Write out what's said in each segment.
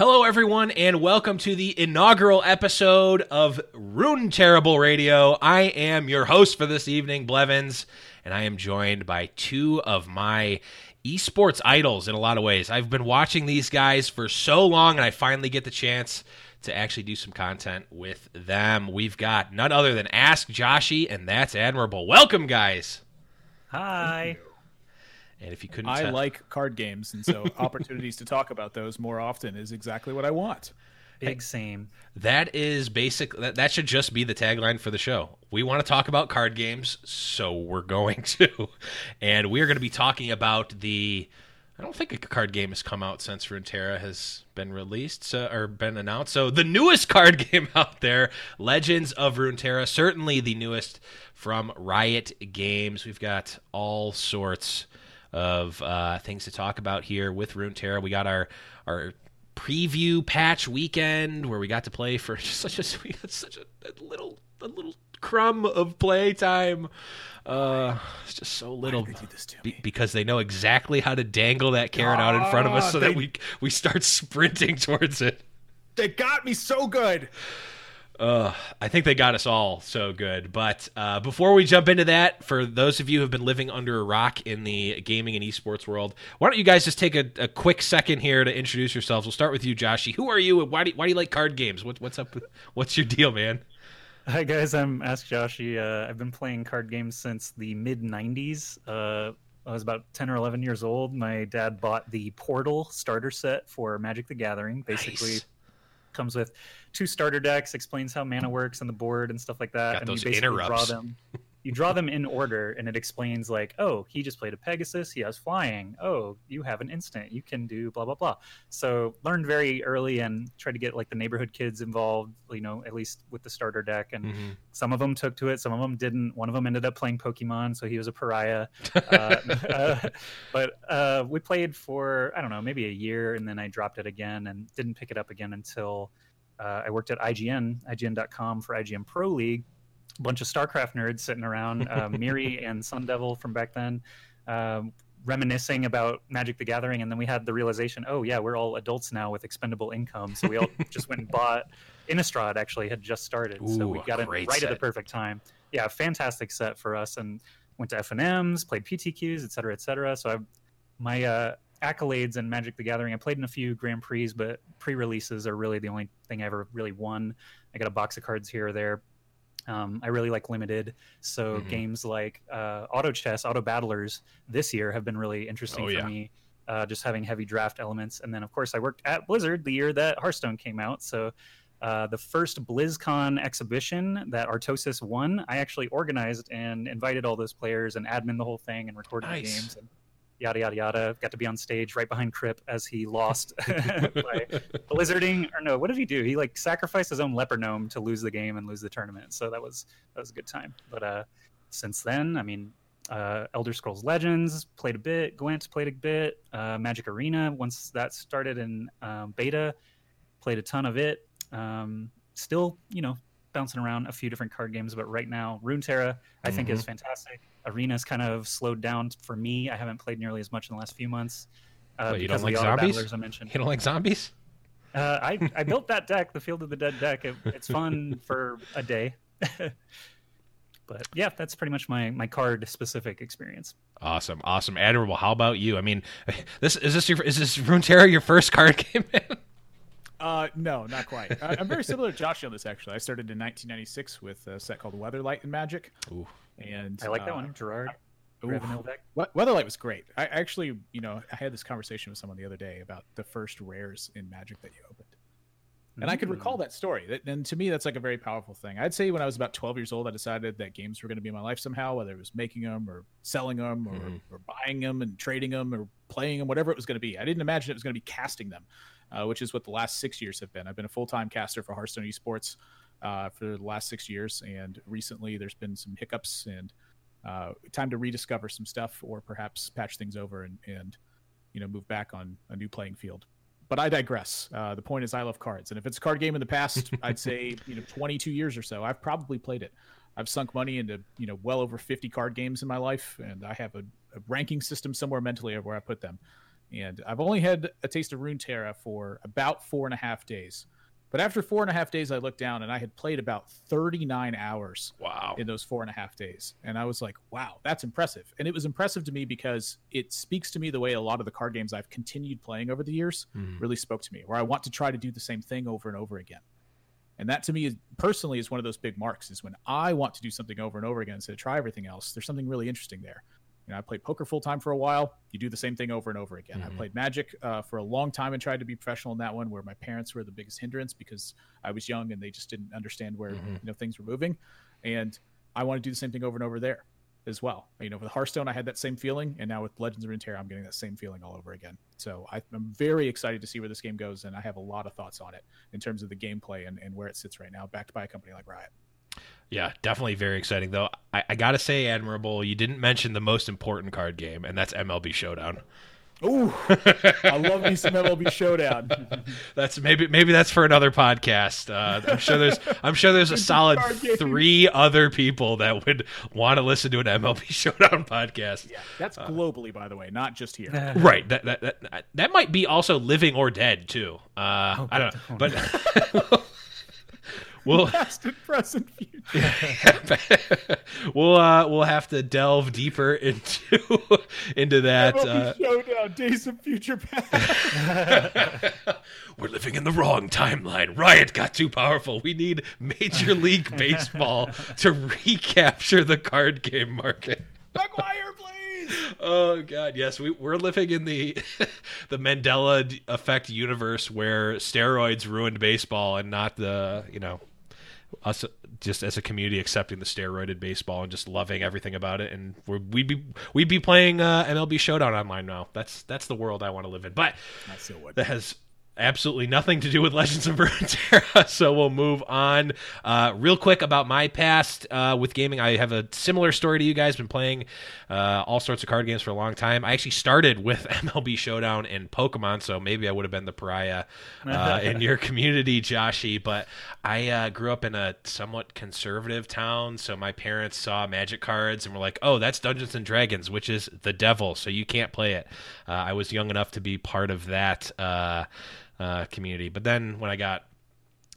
Hello, everyone, and welcome to the inaugural episode of Rune Terrible Radio. I am your host for this evening, Blevins, and I am joined by two of my esports idols in a lot of ways. I've been watching these guys for so long, and I finally get the chance to actually do some content with them. We've got none other than Ask Joshy, and that's admirable. Welcome, guys. Hi. And if you couldn't, I tell- like card games, and so opportunities to talk about those more often is exactly what I want. Big same. That is basic. That, that should just be the tagline for the show. We want to talk about card games, so we're going to. And we are going to be talking about the. I don't think a card game has come out since Runeterra has been released so, or been announced. So the newest card game out there, Legends of Runeterra, certainly the newest from Riot Games. We've got all sorts of uh, things to talk about here with Runeterra. We got our our preview patch weekend where we got to play for just such a we had such a, a little a little crumb of play time. Uh, it's just so little they do this to be- because they know exactly how to dangle that carrot out in front of us Ah, so that we we start sprinting towards it. They got me so good. Uh, I think they got us all so good. But uh, before we jump into that, for those of you who have been living under a rock in the gaming and esports world, why don't you guys just take a, a quick second here to introduce yourselves? We'll start with you, Joshy. Who are you? and Why do you, why do you like card games? What, what's up? With, what's your deal, man? Hi guys, I'm Ask Joshy. Uh, I've been playing card games since the mid '90s. Uh, I was about 10 or 11 years old. My dad bought the Portal starter set for Magic the Gathering. Basically, Nice. comes with two starter decks, explains how mana works and the board and stuff like that. Got and those you basically draw them. You draw them in order, and it explains like, oh, he just played a Pegasus. He has flying. Oh, you have an instant. You can do blah blah blah. So learned very early and tried to get like the neighborhood kids involved. You know, at least with the starter deck, and Mm-hmm. some of them took to it, some of them didn't. One of them ended up playing Pokemon, so he was a pariah. Uh, uh, but uh, we played for I don't know, maybe a year, and then I dropped it again and didn't pick it up again until uh, I worked at IGN, IGN.com for IGN Pro League. A bunch of StarCraft nerds sitting around, uh, Miri and Sun Devil from back then. Um, reminiscing about Magic the Gathering, and then we had the realization, oh yeah, we're all adults now with expendable income, so we all just went and bought. Innistrad actually had just started, so we got it right at the perfect time. Yeah, fantastic set for us, and went to FNMs, played PTQs, et cetera, et cetera. So I, my uh, accolades in Magic the Gathering, I played in a few Grand Prix, but pre-releases are really the only thing I ever really won. I got a box of cards here or there. Um, I really like limited, so Mhm. games like uh, Auto Chess, Auto Battlers this year have been really interesting Oh, for yeah. me. Uh, just having heavy draft elements, and then of course I worked at Blizzard the year that Hearthstone came out. So uh, the first BlizzCon exhibition that Artosis won, I actually organized and invited all those players and admin the whole thing and recorded the games and yada yada yada. Got to be on stage right behind Kripp as he lost by blizzarding or no, what did he do? He like sacrificed his own leper gnome to lose the game and lose the tournament. So that was that was a good time. But uh, since then, I mean, uh, Elder Scrolls Legends played a bit, Gwent played a bit, uh, Magic Arena once that started in um, beta, played a ton of it. Um, still, you know, bouncing around a few different card games, but right now, Runeterra I think is fantastic. Arena's kind of slowed down for me. I haven't played nearly as much in the last few months. Uh, you don't like zombies? I mentioned. You don't like zombies? Uh, I I built that deck, the Field of the Dead deck. It, it's fun for a day. but yeah, that's pretty much my my card specific experience. Awesome, awesome, admirable. How about you? I mean, this is this your is this Runeterra your first card game? Man? Uh, no, not quite. I, I'm very similar to Josh on this. Actually, I started in 1996 with a set called Weatherlight in Magic, Ooh. and I like that uh, one, Gerrard. ooh, We- Weatherlight was great. I actually, you know, I had this conversation with someone the other day about the first rares in Magic that you opened. And I could Mm. recall that story. And to me, that's like a very powerful thing. I'd say when I was about 12 years old, I decided that games were going to be my life somehow, whether it was making them or selling them or, Mhm. or buying them and trading them or playing them, whatever it was going to be. I didn't imagine it was going to be casting them, uh, which is what the last six years have been. I've been a full time caster for Hearthstone Esports uh, for the last six years. And recently there's been some hiccups and uh, time to rediscover some stuff or perhaps patch things over and, and you know, move back on a new playing field but I digress. Uh, the point is, I love cards, and if it's a card game in the past, I'd say you know 22 years or so, I've probably played it. I've sunk money into you know well over 50 card games in my life, and I have a, a ranking system somewhere mentally of where I put them. And I've only had a taste of Runeterra for about four and a half days. But after four and a half days, I looked down and I had played about 39 hours Wow. in those four and a half days. And I was like, wow, that's impressive. And it was impressive to me because it speaks to me the way a lot of the card games I've continued playing over the years Mhm. really spoke to me, where I want to try to do the same thing over and over again. And that to me is personally is one of those big marks is when I want to do something over and over again instead of try everything else. There's something really interesting there. You know, I played poker full time for a while. You do the same thing over and over again. Mhm. I played Magic uh, for a long time and tried to be professional in that one, where my parents were the biggest hindrance because I was young and they just didn't understand where Mhm. you know things were moving. And I want to do the same thing over and over there as well. You know, with Hearthstone, I had that same feeling, and now with Legends of Runeterra, I'm getting that same feeling all over again. So I, I'm very excited to see where this game goes, and I have a lot of thoughts on it in terms of the gameplay and, and where it sits right now, backed by a company like Riot. Yeah, definitely very exciting though. I, I gotta say, Admirable, you didn't mention the most important card game, and that's MLB Showdown. Ooh, I love me some MLB Showdown. That's maybe maybe that's for another podcast. Uh, I'm sure there's I'm sure there's a solid three other people that would want to listen to an MLB Showdown podcast. Yeah, that's globally, by the way, not just here. Right. That, that that that might be also living or dead too. Uh, I don't know, but we'll Past and present, future. we'll uh, we'll have to delve deeper into into that. Uh, Showdown, Days of Future Past. we're living in the wrong timeline. Riot got too powerful. We need Major League Baseball to recapture the card game market. McGwire, please. Oh God, yes, we we're living in the the Mandela effect universe where steroids ruined baseball, and not the you know us just as a community accepting the steroided baseball and just loving everything about it. And we're, we'd be we'd be playing uh, MLB Showdown online now. That's that's the world I want to live in. But that has absolutely nothing to do with Legends of Runeterra. so we'll move on. Uh, real quick about my past uh, with gaming, I have a similar story to you guys. Been playing uh, all sorts of card games for a long time. I actually started with MLB Showdown and Pokemon, so maybe I would have been the pariah uh, in your community, Joshy. But I uh, grew up in a somewhat conservative town, so my parents saw Magic cards and were like, "Oh, that's Dungeons and Dragons, which is the devil, so you can't play it." Uh, I was young enough to be part of that uh, community, but then when I got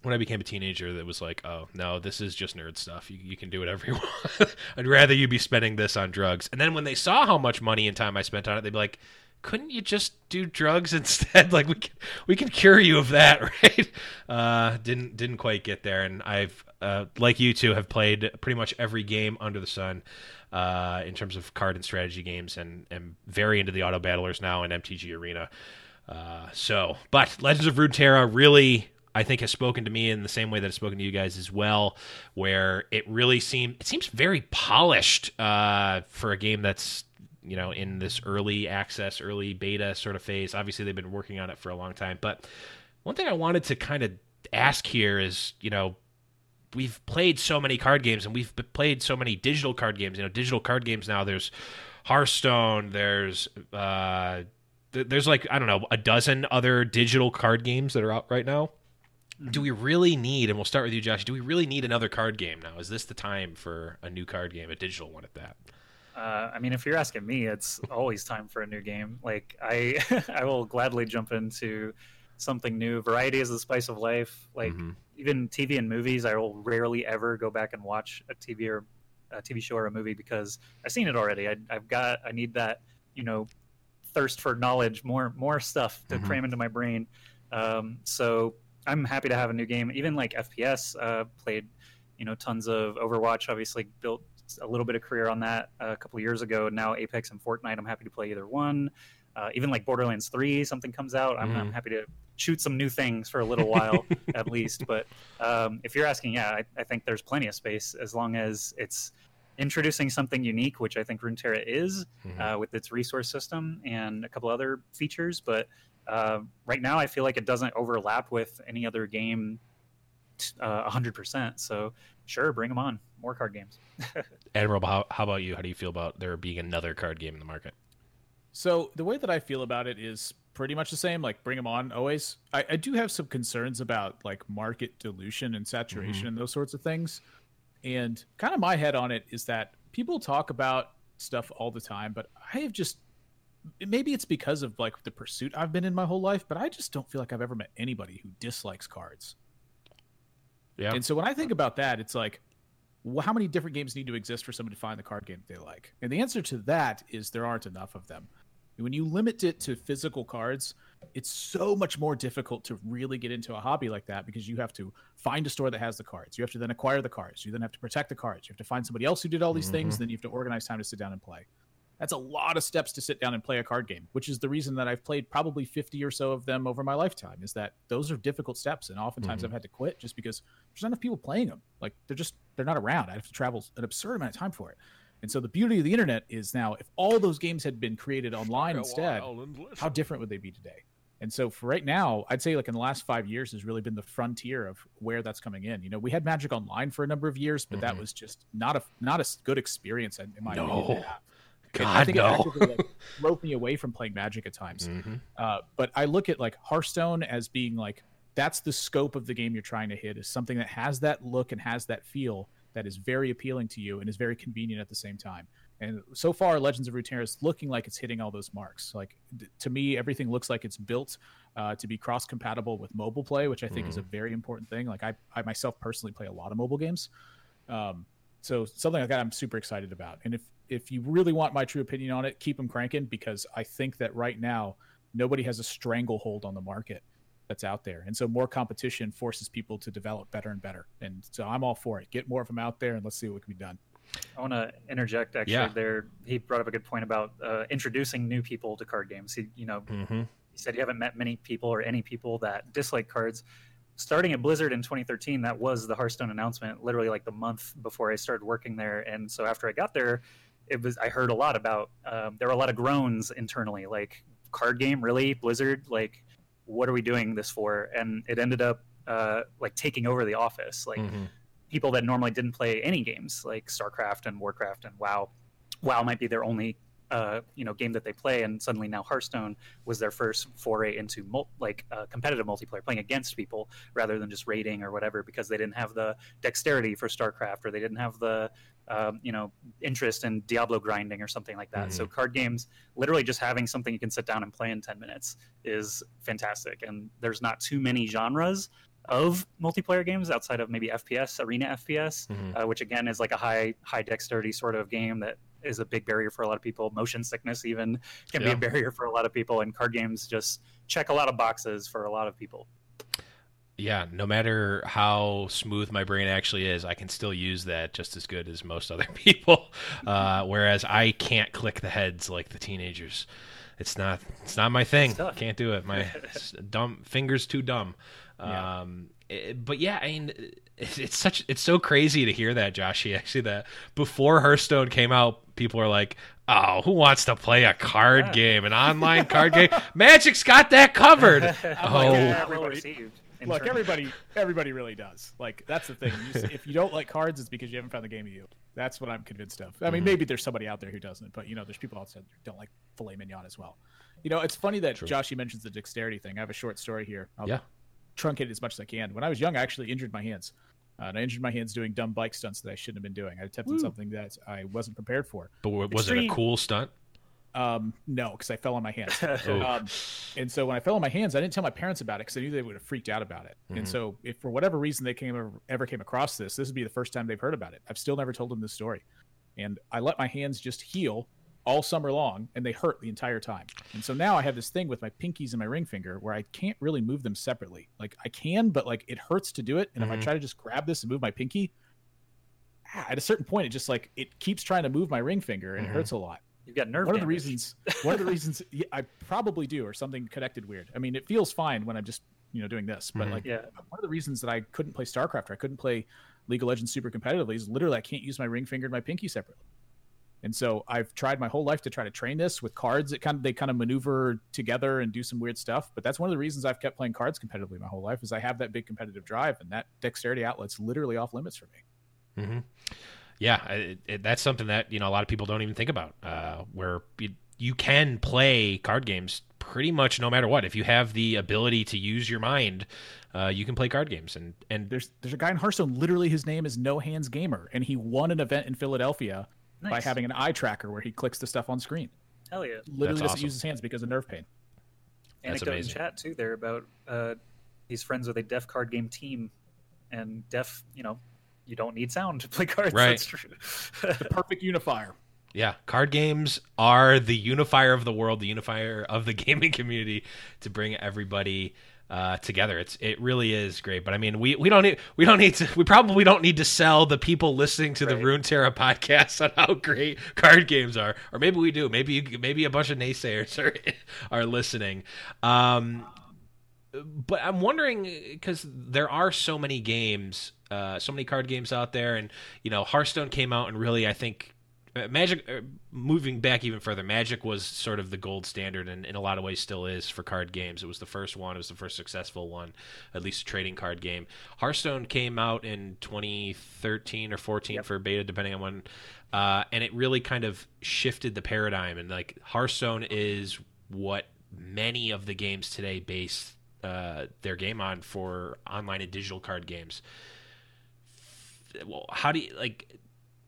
when I became a teenager, that was like, oh no, this is just nerd stuff. You, you can do whatever you want. I'd rather you be spending this on drugs. And then when they saw how much money and time I spent on it, they'd be like, couldn't you just do drugs instead? like we can, we can cure you of that, right? Uh, didn't didn't quite get there. And I've uh, like you two have played pretty much every game under the sun. Uh, in terms of card and strategy games, and am very into the auto battlers now in MTG Arena. Uh, so, but Legends of Runeterra really, I think, has spoken to me in the same way that it's spoken to you guys as well, where it really seems it seems very polished uh, for a game that's you know in this early access, early beta sort of phase. Obviously, they've been working on it for a long time, but one thing I wanted to kind of ask here is, you know, we've played so many card games and we've played so many digital card games. You know, digital card games now. There's Hearthstone. There's uh, there's like I don't know a dozen other digital card games that are out right now. Do we really need? And we'll start with you, Josh. Do we really need another card game now? Is this the time for a new card game, a digital one at that? Uh, I mean, if you're asking me, it's always time for a new game. Like I, I will gladly jump into something new. Variety is the spice of life. Like Mhm. even TV and movies, I will rarely ever go back and watch a TV or a TV show or a movie because I've seen it already. I, I've got, I need that, you know, thirst for knowledge, more more stuff to Mhm. cram into my brain. Um, so I'm happy to have a new game. Even like FPS, uh, played, you know, tons of Overwatch. Obviously, built a little bit of career on that uh, a couple years ago. Now Apex and Fortnite, I'm happy to play either one. Uh, even like Borderlands 3, something comes out, I'm, I'm Mhm. happy to shoot some new things for a little while at least. But um, if you're asking, yeah, I, I think there's plenty of space as long as it's introducing something unique, which I think Runeterra is Mhm. uh, with its resource system and a couple other features. But uh, right now, I feel like it doesn't overlap with any other game t- uh, 100%. So sure, bring them on. More card games. Admiral, how, how about you? How do you feel about there being another card game in the market? So the way that I feel about it is pretty much the same. Like bring them on always. I, I do have some concerns about like market dilution and saturation and those sorts of things. And kind of my head on it is that people talk about stuff all the time, but I have just maybe it's because of like the pursuit I've been in my whole life, but I just don't feel like I've ever met anybody who dislikes cards. Yeah. And so when I think about that, it's like, well, how many different games need to exist for someone to find the card game they like? And the answer to that is there aren't enough of them. When you limit it to physical cards, it's so much more difficult to really get into a hobby like that because you have to find a store that has the cards. You have to then acquire the cards. You then have to protect the cards. You have to find somebody else who did all these things. Then you have to organize time to sit down and play. That's a lot of steps to sit down and play a card game, which is the reason that I've played probably 50 or so of them over my lifetime. Is that those are difficult steps, and oftentimes I've had to quit just because there's not enough people playing them. Like they're just they're not around. I have to travel an absurd amount of time for it. And so the beauty of the internet is now if all those games had been created online instead, how different would they be today? And so for right now, I'd say like in the last five years has really been the frontier of where that's coming in. You know, we had Magic Online for a number of years, but that was just not a not a good experience in my No. opinion. to have. And God, I think no. it actively like, drove me away from playing Magic at times. Mhm. Uh, but I look at like Hearthstone as being like that's the scope of the game you're trying to hit is something that has that look and has that feel that is very appealing to you and is very convenient at the same time. And so far, Legends of Runeterra is looking like it's hitting all those marks. Like th- to me, everything looks like it's built uh, to be cross compatible with mobile play, which I think is a very important thing. Like I, I myself personally play a lot of mobile games. Um, so something like that I'm super excited about. And if if you really want my true opinion on it, keep them cranking because I think that right now nobody has a stranglehold on the market that's out there. And so more competition forces people to develop better and better. And so I'm all for it. Get more of them out there and let's see what can be done. I want to interject. Actually, Yeah. there he brought up a good point about uh, introducing new people to card games. He, you know, Mhm. he said you haven't met many people or any people that dislike cards. Starting at Blizzard in 2013, that was the Hearthstone announcement. Literally like the month before I started working there, and so after I got there, it was I heard a lot about. Um, there were a lot of groans internally, like card game, really Blizzard, like what are we doing this for? And it ended up uh, like taking over the office, like Mhm. People that normally didn't play any games like StarCraft and Warcraft and WoW. WoW might be their only uh, you know game that they play, and suddenly now Hearthstone was their first foray into mul- like uh, competitive multiplayer, playing against people rather than just raiding or whatever, because they didn't have the dexterity for StarCraft or they didn't have the um, you know interest in Diablo grinding or something like that. So card games, literally just having something you can sit down and play in ten minutes is fantastic, and there's not too many genres of multiplayer games outside of maybe FPS, arena FPS, Mhm. uh, which again is like a high high dexterity sort of game that is a big barrier for a lot of people. Motion sickness even can be a barrier for a lot of people, and card games just check a lot of boxes for a lot of people. Yeah, no matter how smooth my brain actually is, I can still use that just as good as most other people. Uh, whereas I can't click the heads like the teenagers. It's not. It's not my thing. Can't do it. My dumb fingers too dumb. Yeah. Um, it- but yeah, I mean, it's, it's such. It's so crazy to hear that, Joshy. Actually, that before Hearthstone came out, people are like, "Oh, who wants to play a card Yeah. game, an online card game? Magic's got that covered." oh, yeah. well well, received. in Look, everybody, everybody really does. Like that's the thing. You, s- if you don't like cards, it's because you haven't found the game you. That's what I'm convinced of. I mean, Mhm. maybe there's somebody out there who doesn't, but you know, there's people outside who don't like filet mignon as well. You know, it's funny that True. Joshy mentions the dexterity thing. I have a short story here. I'll Yeah. Truncate it as much as I can. When I was young, I actually injured my hands. Uh, and I injured my hands doing dumb bike stunts that I shouldn't have been doing. I attempted Woo. something that I wasn't prepared for. but wa- was it a cool stunt? Um, no, because I fell on my hands. Oh. Um, and so when I fell on my hands, I didn't tell my parents about it because I knew they would have freaked out about it. Mhm. And so if for whatever reason they came ever, ever came across this, this would be the first time they've heard about it. I've still never told them this story. And I let my hands just heal all summer long, and they hurt the entire time. And so now I have this thing with my pinkies and my ring finger where I can't really move them separately. Like I can, but like it hurts to do it. And Mhm. if I try to just grab this and move my pinky, ah, at a certain point, it just like it keeps trying to move my ring finger and Mhm. it hurts a lot You've got nerve one of the reasons one of the reasons yeah, i probably do or something connected weird i mean it feels fine when i'm just you know doing this but Mhm. like Yeah. one of the reasons that i couldn't play starcraft or i couldn't play league of legends super competitively is literally i can't use my ring finger and my pinky separately and so i've tried my whole life to try to train this with cards it kind of they kind of maneuver together and do some weird stuff but that's one of the reasons i've kept playing cards competitively my whole life is i have that big competitive drive and that dexterity outlet's literally off limits for me hmm Yeah, it, it, that's something that you know a lot of people don't even think about. Uh, where you, you can play card games pretty much no matter what. If you have the ability to use your mind, uh, you can play card games. And and there's there's a guy in Hearthstone. Literally, his name is No Hands Gamer, and he won an event in Philadelphia by having an eye tracker where he clicks the stuff on screen. Hell yeah! Literally That's doesn't awesome. use his hands because of nerve pain. That's Anecdote in chat too there about uh, he's friends with a deaf card game team, and deaf, you know, you don't need sound to play cards. Right. That's true. The perfect unifier. Yeah, card games are the unifier of the world, the unifier of the gaming community to bring everybody uh, together. It's it really is great. But I mean, we, we don't need we don't need to we probably don't need to sell the people listening to the Right. Runeterra podcast on how great card games are, or maybe we do. Maybe you, maybe a bunch of naysayers are are listening. Um, but I'm wondering because there are so many games, uh, so many card games out there, and you know, Hearthstone came out and really, I think, Magic. Uh, moving back even further, Magic was sort of the gold standard, and in a lot of ways still is for card games. It was the first one. It was the first successful one, at least a trading card game. Hearthstone came out in 2013 or 14 Yep. for beta, depending on when, uh, and it really kind of shifted the paradigm. And like Hearthstone is what many of the games today base uh, their game on for online and digital card games. Well, how do you like?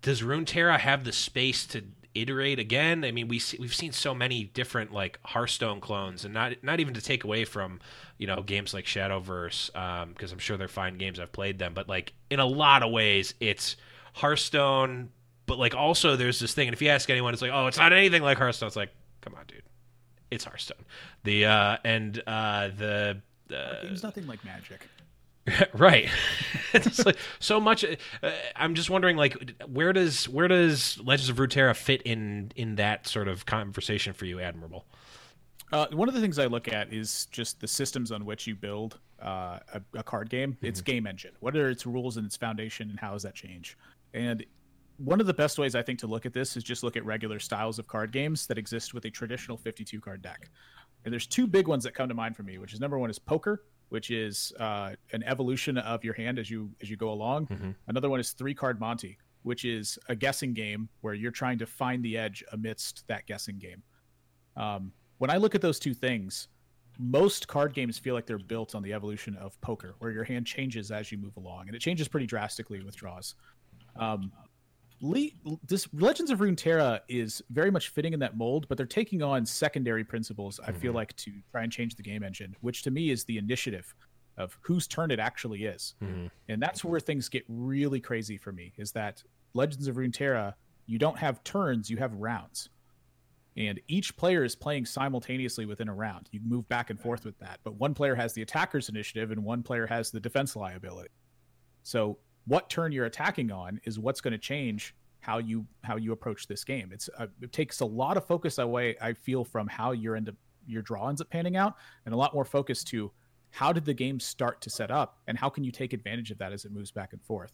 Does Runeterra have the space to iterate again? I mean, we see, we've seen so many different like Hearthstone clones, and not not even to take away from you know games like Shadowverse, because I'm sure they're fine games. I've played them, but like in a lot of ways, it's Hearthstone. But like also, there's this thing, and if you ask anyone, it's like, oh, it's not anything like Hearthstone. It's like, come on, dude, it's Hearthstone. The uh, and uh, the uh, Game's nothing like magic. right it's like so much uh, i'm just wondering like where does where does legends of runeterra fit in in that sort of conversation for you admirable Uh, one of the things I look at is just the systems on which you build uh, a, a card game. Its game engine. What are its rules and its foundation, and how does that change? And one of the best ways I think to look at this is just look at regular styles of card games that exist with a traditional 52 card deck. And there's two big ones that come to mind for me, which is number one is poker, which is uh, an evolution of your hand as you as you go along. Mhm. Another one is three card Monty, which is a guessing game where you're trying to find the edge amidst that guessing game. Um, when I look at those two things, most card games feel like they're built on the evolution of poker, where your hand changes as you move along, and it changes pretty drastically with draws. Um, Le- this Legends of Runeterra is very much fitting in that mold, but they're taking on secondary principles. I feel Mhm. like to try and change the game engine, which to me is the initiative of whose turn it actually is, Mhm. and that's where things get really crazy for me. Is that Legends of Runeterra? You don't have turns; you have rounds and each player is playing simultaneously within a round. You move back and forth with that, but one player has the attacker's initiative and one player has the defense liability. So, what turn you're attacking on is what's going to change how you how you approach this game. It's uh, it takes a lot of focus away. I feel from how your end up your draw ends up panning out, and a lot more focus to how did the game start to set up, and how can you take advantage of that as it moves back and forth.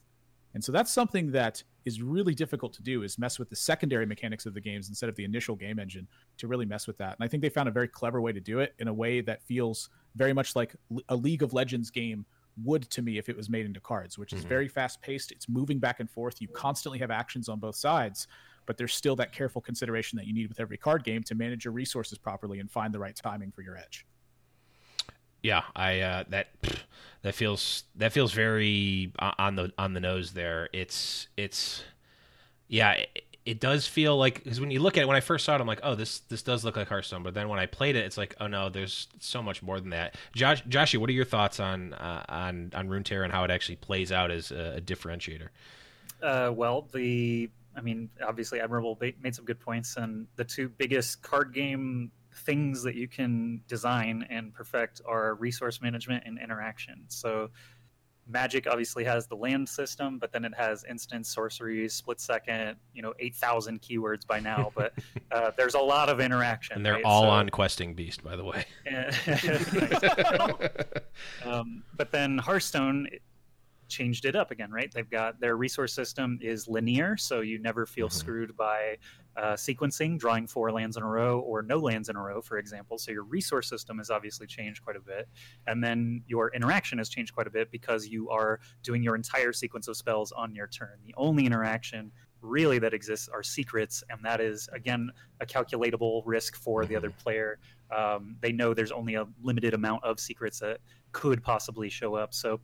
And so that's something that is really difficult to do is mess with the secondary mechanics of the games instead of the initial game engine to really mess with that. And I think they found a very clever way to do it in a way that feels very much like a League of Legends game would to me if it was made into cards, which is Mhm. very fast paced. It's moving back and forth. You constantly have actions on both sides, but there's still that careful consideration that you need with every card game to manage your resources properly and find the right timing for your edge. yeah i uh that that feels that feels very on the on the nose there it's it's yeah it, it does feel like because when you look at it when i first saw it i'm like oh this this does look like hearthstone. But then when i played it it's like oh no there's so much more than that. Josh joshy what are your thoughts on uh, on on runeterra and how it actually plays out as a, a differentiator? Uh, well, the I mean, obviously, Admirable made some good points, and the two biggest card game things that you can design and perfect are resource management and interaction. So, Magic obviously has the land system, but then it has instant sorceries, split second, you know, eight thousand keywords by now. But uh, there's a lot of interaction, and they're right? all So- on questing beast by the way um, but then Hearthstone changed it up again, right? They've got their resource system is linear, so you never feel Mhm. screwed by uh, sequencing, drawing four lands in a row or no lands in a row, for example. So your resource system has obviously changed quite a bit, and then your interaction has changed quite a bit because you are doing your entire sequence of spells on your turn. The only interaction really that exists are secrets, and that is again a calculatable risk for the Mhm. other player. Um, they know there's only a limited amount of secrets that could possibly show up. So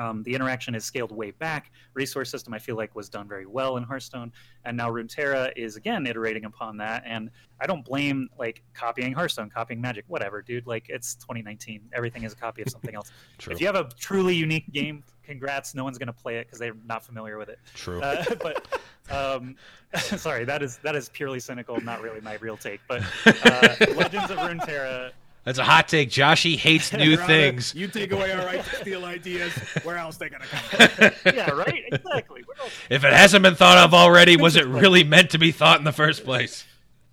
Um, the interaction is scaled way back. Resource system, I feel like, was done very well in Hearthstone, and now Runeterra is again iterating upon that. And I don't blame like copying Hearthstone, copying Magic, whatever, dude. Like it's 2019, everything is a copy of something else. True. If you have a truly unique game, congrats. No one's gonna play it because they're not familiar with it. True. Uh, but um, sorry, that is that is purely cynical, not really my real take. But uh, Legends of Runeterra That's a hot take. Joshy hates new Your Honor, things. You take away our right to steal ideas. Where else they gonna come from? yeah, right. Exactly. Where else? If it hasn't been thought of already, was it really meant to be thought in the first place?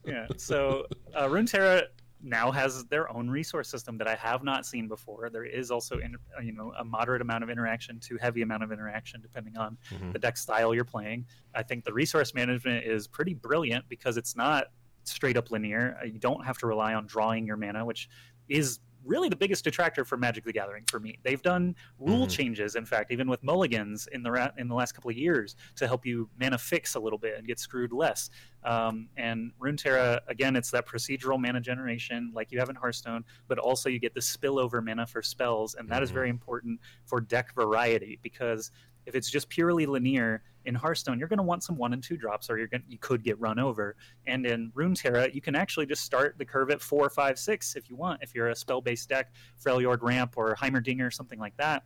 Yeah. So uh, Runeterra now has their own resource system that I have not seen before. There is also, in, uh, you know, a moderate amount of interaction to heavy amount of interaction depending on Mhm. the deck style you're playing. I think the resource management is pretty brilliant because it's not straight up linear. Uh, You don't have to rely on drawing your mana, which is really the biggest detractor for Magic the Gathering for me. They've done rule Mhm. changes, in fact, even with mulligans in the ra- in the last couple of years to help you mana fix a little bit and get screwed less. Um, and Runeterra, again, it's that procedural mana generation like you have in Hearthstone, but also you get the spillover mana for spells, and that is Mhm. very important for deck variety because if it's just purely linear in Hearthstone, you're going to want some one and two drops, or you're going you could get run over. And in Runeterra, you can actually just start the curve at four, five, six if you want. If you're a spell-based deck, Freljord Ramp or Heimerdinger, something like that,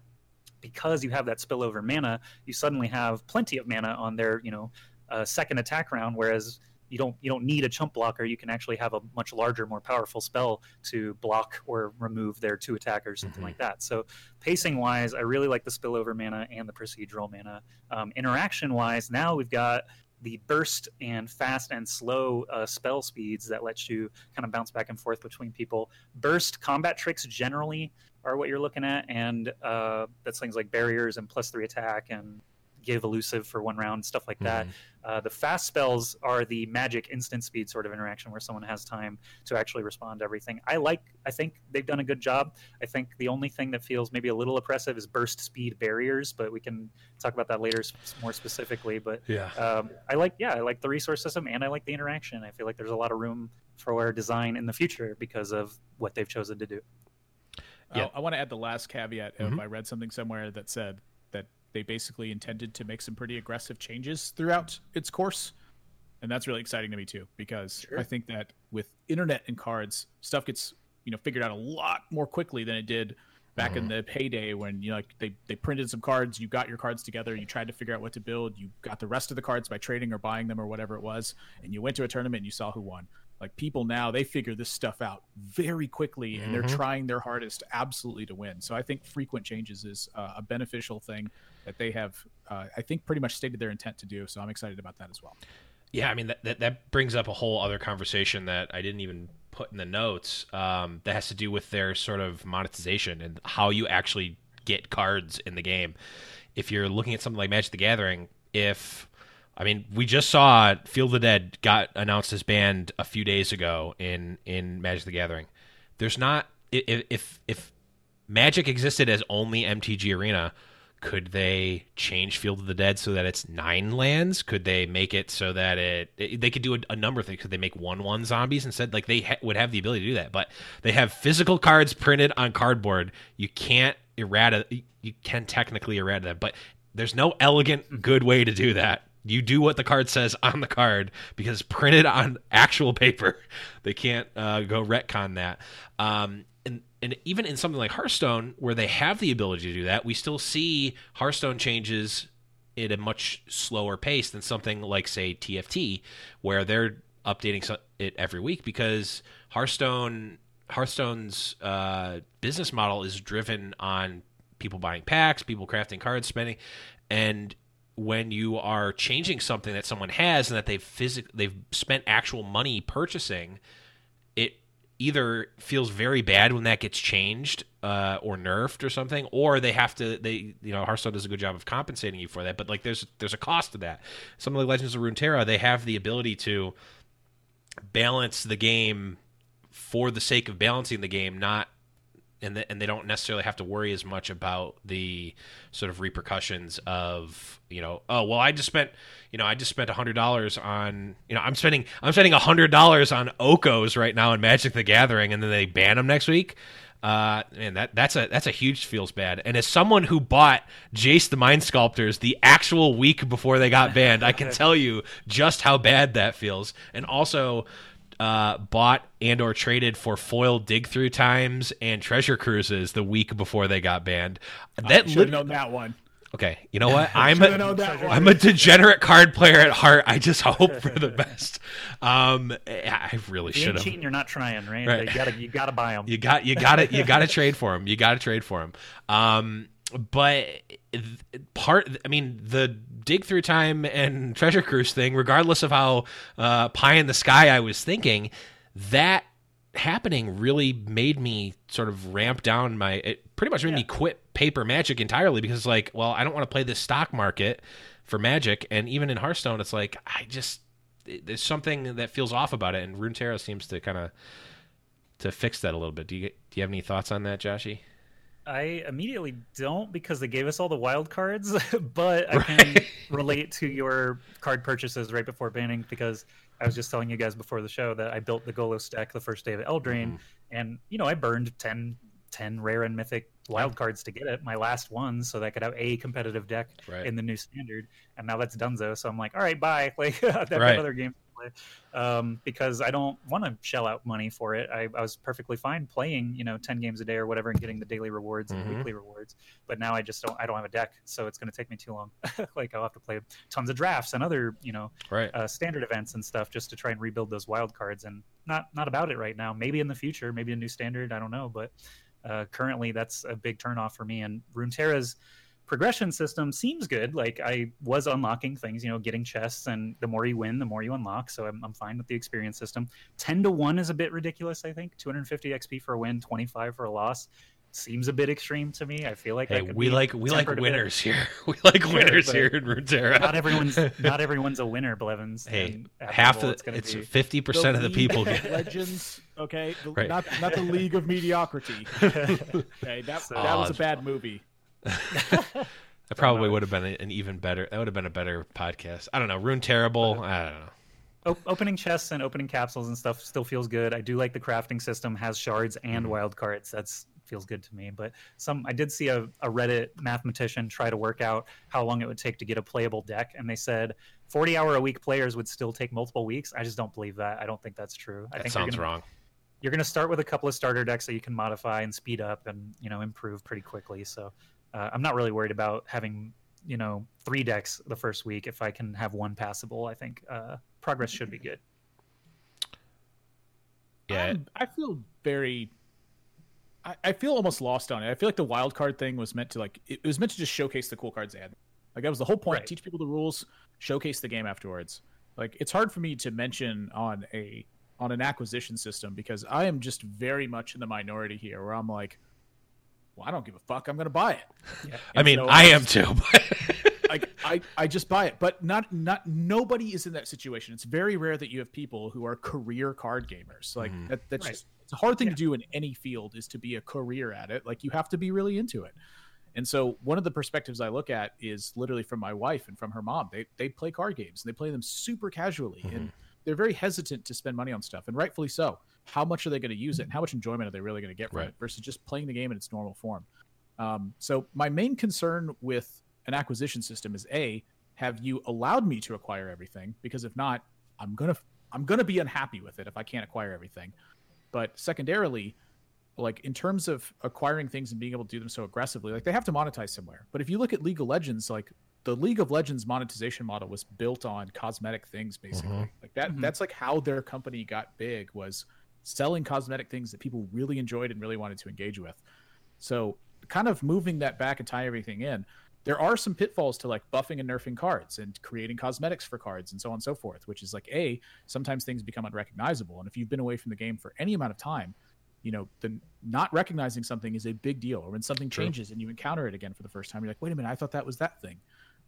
because you have that spillover mana, you suddenly have plenty of mana on their you know uh, second attack round. Whereas you don't you don't need a chump blocker. You can actually have a much larger, more powerful spell to block or remove their two attackers, something Mhm. like that. So pacing wise, I really like the spillover mana and the procedural mana. Um, interaction wise, now we've got the burst and fast and slow uh, spell speeds that lets you kind of bounce back and forth between people. Burst combat tricks generally are what you're looking at, and uh, that's things like barriers and plus three attack and give elusive for one round, stuff like that. Mhm. Uh, the fast spells are the magic instant speed sort of interaction where someone has time to actually respond to everything. I like, I think they've done a good job. I think the only thing that feels maybe a little oppressive is burst speed barriers, but we can talk about that later more specifically. But Yeah. um, I like, yeah, I like the resource system and I like the interaction. I feel like there's a lot of room for our design in the future because of what they've chosen to do. Yeah. I, I want to add the last caveat. Of Mhm. I read something somewhere that said that they basically intended to make some pretty aggressive changes throughout its course, and that's really exciting to me too because Sure. I think that with internet and cards, stuff gets you know figured out a lot more quickly than it did back in the heyday when you know like they, they printed some cards you got your cards together you tried to figure out what to build you got the rest of the cards by trading or buying them or whatever it was and you went to a tournament and you saw who won. Like people now they figure this stuff out very quickly and they're Mhm. trying their hardest absolutely to win. So i think frequent changes is uh, a beneficial thing that they have uh, i think pretty much stated their intent to do so i'm excited about that as well Yeah, I mean that, that that brings up a whole other conversation that I didn't even put in the notes. Um, that has to do with their sort of monetization and how you actually get cards in the game. If you're looking at something like Magic the Gathering, if I mean, we just saw Field of the Dead got announced as banned a few days ago in in Magic the Gathering. There's not if if if Magic existed as only MTG Arena, could they change Field of the Dead so that it's nine lands? Could they make it so that it, it- they could do a, a number of things? Could they make one one zombies instead? Like they ha- would have the ability to do that, but they have physical cards printed on cardboard. You can't errata. You can technically errata them, but there's no elegant, good way to do that. You do what the card says on the card because printed on actual paper. They can't uh, go retcon that. Um, and and even in something like Hearthstone, where they have the ability to do that, we still see Hearthstone changes at a much slower pace than something like say TFT, where they're updating it every week because Hearthstone Hearthstone's uh, business model is driven on people buying packs, people crafting cards, spending, and when you are changing something that someone has and that they've physic- they've spent actual money purchasing, either feels very bad when that gets changed uh, or nerfed or something, or they have to they you know Hearthstone does a good job of compensating you for that, but like there's there's a cost to that. Some of the Legends of Runeterra they have the ability to balance the game for the sake of balancing the game, not and the, and they don't necessarily have to worry as much about the sort of repercussions of you know oh well I just spent you know I just spent a hundred dollars on you know I'm spending I'm spending a hundred dollars on Okos right now in Magic the Gathering and then they ban them next week Uh, man, that that's a that's a huge feels bad. And as someone who bought Jace the Mind Sculptors the actual week before they got banned, I can tell you just how bad that feels. And also, uh, bought and or traded for foil dig through times and treasure cruises the week before they got banned. That Should have known that one. Okay, you know what? I'm Should've a, known that one. I'm a degenerate card player at heart. I just hope for the best. Um, I really should have. cheating, you're not trying, right? Right. You gotta you gotta buy them. You got you got to you got to trade for them. You got to trade for them. Um, but part, I mean, the dig through time and treasure cruise thing, regardless of how uh, pie in the sky I was thinking, that happening really made me sort of ramp down my. It pretty much made me quit paper magic entirely because, like, well, I don't want to play this stock market for magic, and even in Hearthstone, it's like I just it- there's something that feels off about it, and Runeterra seems to kind of to fix that a little bit. Do you do you have any thoughts on that, Joshy? I immediately don't because they gave us all the wild cards, but I Right. can relate to your card purchases right before banning because I was just telling you guys before the show that I built the Golos deck the first day of Eldraine, Mm-hmm. and you know I burned 10, 10 rare and mythic wild cards to get it, my last one, so that I could have a competitive deck Right. in the new standard, and now that's Dunzo. So I'm like, all right, bye. Like I've got Right. another game um, because I don't want to shell out money for it. I, I was perfectly fine playing, you know, ten games a day or whatever, and getting the daily rewards and Mhm. the weekly rewards. But now I just don't. I don't have a deck, so it's going to take me too long. like I'll have to play tons of drafts and other, you know, Right. uh, standard events and stuff just to try and rebuild those wild cards. And not not about it right now. Maybe in the future, maybe a new standard. I don't know, but uh, currently that's a big turnoff for me. And Runeterra's progression system seems good. Like I was unlocking things, you know, getting chests, and the more you win, the more you unlock. So I'm, I'm fine with the experience system. Ten to one is a bit ridiculous. I think 250 XP for a win, 25 for a loss. Seems a bit extreme to me. I feel like Hey, we like we like tempered a bit. winners here. We like Sure, winners here in Runeterra. Not everyone's not everyone's a winner, Blevins. Hey, half all, the it's, it's fifty percent of the people get. Legends. Okay, The- Right. not not the League of Mediocrity. Okay, that So- that was a bad movie. That probably would have been an even better. That would have been a better podcast. I don't know. Rune terrible. I don't know. O- opening chests and opening capsules and stuff still feels good. I do like the crafting system has shards and Mm-hmm. wild cards. That's feels good to me. But some I did see a, a Reddit mathematician try to work out how long it would take to get a playable deck, and they said 40 hour a week players would still take multiple weeks. I just don't believe that. I don't think that's true. I That think sounds you're gonna, wrong. You're going to start with a couple of starter decks that you can modify and speed up and you know improve pretty quickly. So uh, I'm not really worried about having you know three decks the first week if I can have one passable. I think uh, progress should be good. Yeah. I'm- I feel very. I, I feel almost lost on it. I feel like the wild card thing was meant to like it, it was meant to just showcase the cool cards they had. Like that was the whole point. Right. Teach people the rules, showcase the game afterwards. Like it's hard for me to mention on a on an acquisition system because I am just very much in the minority here, where I'm like, well, I don't give a fuck. I'm gonna buy it. Yeah. I mean, so I I'm too. Like I, I just buy it but not not nobody is in that situation it's very rare that you have people who are career card gamers like Mhm. that, that's Right. just it's a hard thing Yeah. to do in any field is to be a career at it like you have to be really into it and so one of the perspectives i look at is literally from my wife and from her mom they they play card games and they play them super casually and they're very hesitant to spend money on stuff and rightfully so how much are they going to use it and how much enjoyment are they really going to get from Right. it versus just playing the game in its normal form um, so my main concern with an acquisition system is a have you allowed me to acquire everything because if not i'm gonna i'm gonna be unhappy with it if i can't acquire everything but secondarily like in terms of acquiring things and being able to do them so aggressively like they have to monetize somewhere but if you look at league of legends like the league of legends monetization model was built on cosmetic things basically Mhm. like that Mhm. that's like how their company got big was selling cosmetic things that people really enjoyed and really wanted to engage with. So kind of moving that back and tie everything in there are some pitfalls to like buffing and nerfing cards and creating cosmetics for cards and so on and so forth which is like a sometimes things become unrecognizable. And if you've been away from the game for any amount of time you know the not recognizing something is a big deal. Or when something True. changes and you encounter it again for the first time you're like wait a minute i thought that was that thing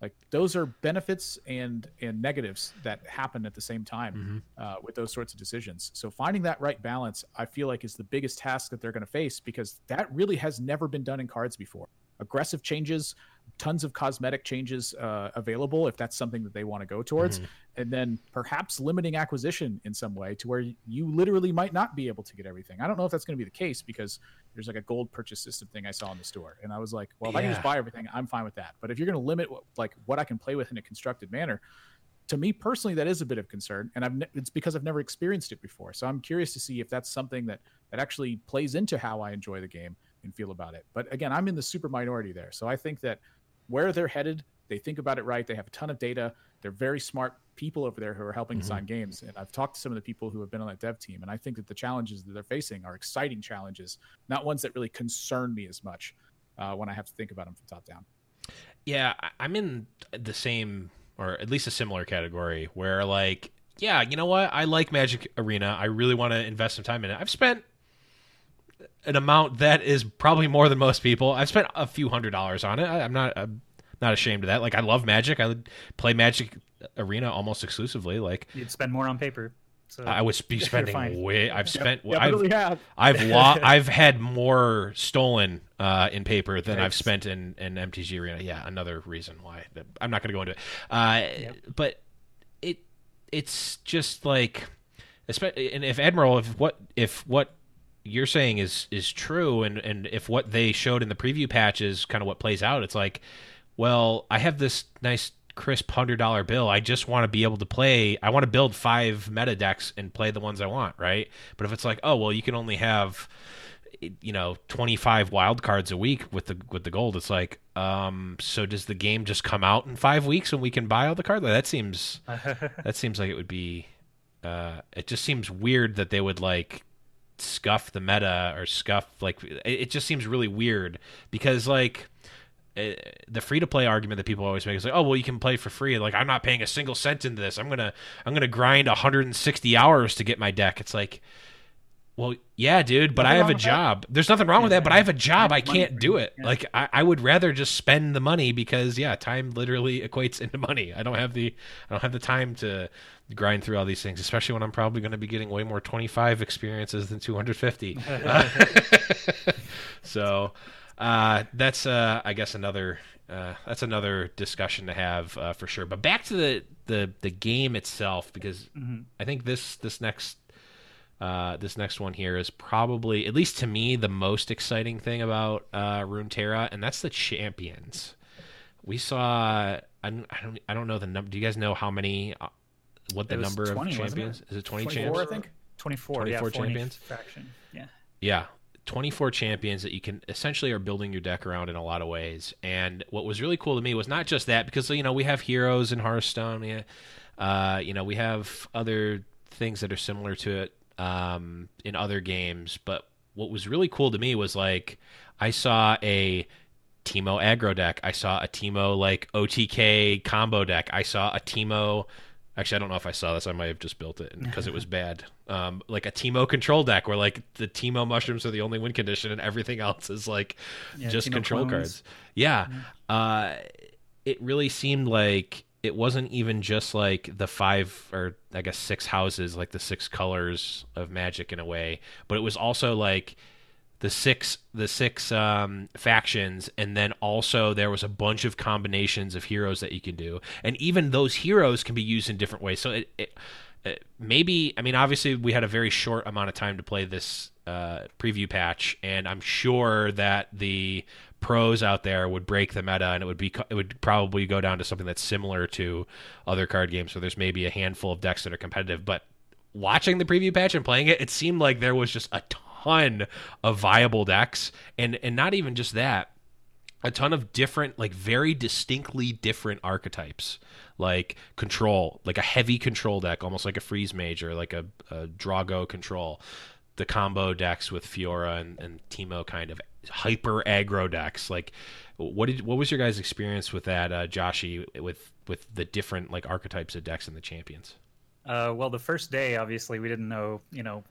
like those are benefits and and negatives that happen at the same time Mhm. uh, with those sorts of decisions so finding that right balance i feel like is the biggest task that they're going to face because that really has never been done in cards before aggressive changes tons of cosmetic changes uh, available if that's something that they want to go towards Mhm. and then perhaps limiting acquisition in some way to where you literally might not be able to get everything i don't know if that's going to be the case because There's like a gold purchase system thing I saw in the store, and I was like, well, if I can just buy everything, I'm fine with that. But if you're going to limit what, like what I can play with in a constructed manner, to me personally, that is a bit of concern, and I've ne- it's because I've never experienced it before. So I'm curious to see if that's something that that actually plays into how I enjoy the game and feel about it. But again, I'm in the super minority there, so I think that where they're headed, they think about it right. They have a ton of data. They're very smart people over there who are helping Mhm. design games. And I've talked to some of the people who have been on that dev team, and I think that the challenges that they're facing are exciting challenges, not ones that really concern me as much uh, when I have to think about them from top down. Yeah, I'm in the same or at least a similar category where like, yeah, you know what? I like Magic Arena. I really want to invest some time in it. I've spent an amount that is probably more than most people. I've spent a few hundred dollars on it. I, I'm not I'm not ashamed of that. Like I love Magic. I would play Magic Arena almost exclusively. Like You'd spend more on paper. So I would be spending way. I've spent. I've Definitely have. I've lo- I've had more stolen uh, in paper than I've spent in, in MTG Arena. Yeah, another reason why I'm not going to go into it. Uh, Yep. But it it's just like, and if Admiral, if what if what you're saying is is true, and and if what they showed in the preview patch is kind of what plays out, it's like, well, I have this nice crisp hundred dollar bill. I just want to be able to play. I want to build five meta decks and play the ones I want, right? But if it's like, oh well, you can only have you know 25 wild cards a week with the with the gold it's like um so does the game just come out in 5 weeks and we can buy all the cards Like, that seems that seems like it would be uh it just seems weird that they would like scuff the meta or scuff like it just seems really weird because like eh, the free to play argument that people always make is like, oh well, you can play for free. Like I'm not paying a single cent into this. I'm gonna I'm gonna grind 160 hours to get my deck. It's like, well, yeah, dude, but Nothing I have a with that. job. There's nothing wrong with that, but I have a job. I money can't do it. Yeah. Like I, I would rather just spend the money because yeah, time literally equates into money. I don't have the I don't have the time to grind through all these things, especially when I'm probably going to be getting way more 25 experiences than 250. Uh, so uh, that's uh, I guess another uh, that's another discussion to have uh, for sure. But back to the, the the game itself because Mhm. I think this this next uh, this next one here is probably at least to me the most exciting thing about uh, Runeterra, and that's the champions. We saw I don't I don't, I don't know the number. Do you guys know how many? Uh, what the number 20, of champions is? It twenty 24, champions? I think. 24, 24 yeah, champions? Faction. Yeah. Yeah. 24 champions that you can essentially are building your deck around in a lot of ways. And what was really cool to me was not just that, because, you know, we have heroes in Hearthstone. Uh, you know, we have other things that are similar to it um, in other games. But what was really cool to me was like, I saw a Teemo aggro deck. I saw a Teemo like OTK combo deck. I saw a Teemo. Actually, I don't know if I saw this. I might have just built it because it was bad. Um, like a Teemo control deck where like the Teemo mushrooms are the only win condition and everything else is like Yeah, just Teemo control clones. cards. Yeah. Uh, it really seemed like it wasn't even just like the five or I guess six houses, like the six colors of magic in a way, but it was also like the six the six um, factions, and then also there was a bunch of combinations of heroes that you can do, and even those heroes can be used in different ways. So it, it, it maybe I mean obviously we had a very short amount of time to play this uh, preview patch, and I'm sure that the pros out there would break the meta, and it would be it would probably go down to something that's similar to other card games. So there's maybe a handful of decks that are competitive, but watching the preview patch and playing it, it seemed like there was just a ton of viable decks, and and not even just that, a ton of different, like very distinctly different archetypes, like control, like a heavy control deck, almost like a freeze major, like a, a Drago control. The combo decks with Fiora and, and Teemo kind of hyper aggro decks. Like, what did what was your guys' experience with that, uh, Joshy, with with the different like archetypes of decks and the champions? Uh, well, the first day, obviously, we didn't know, you know,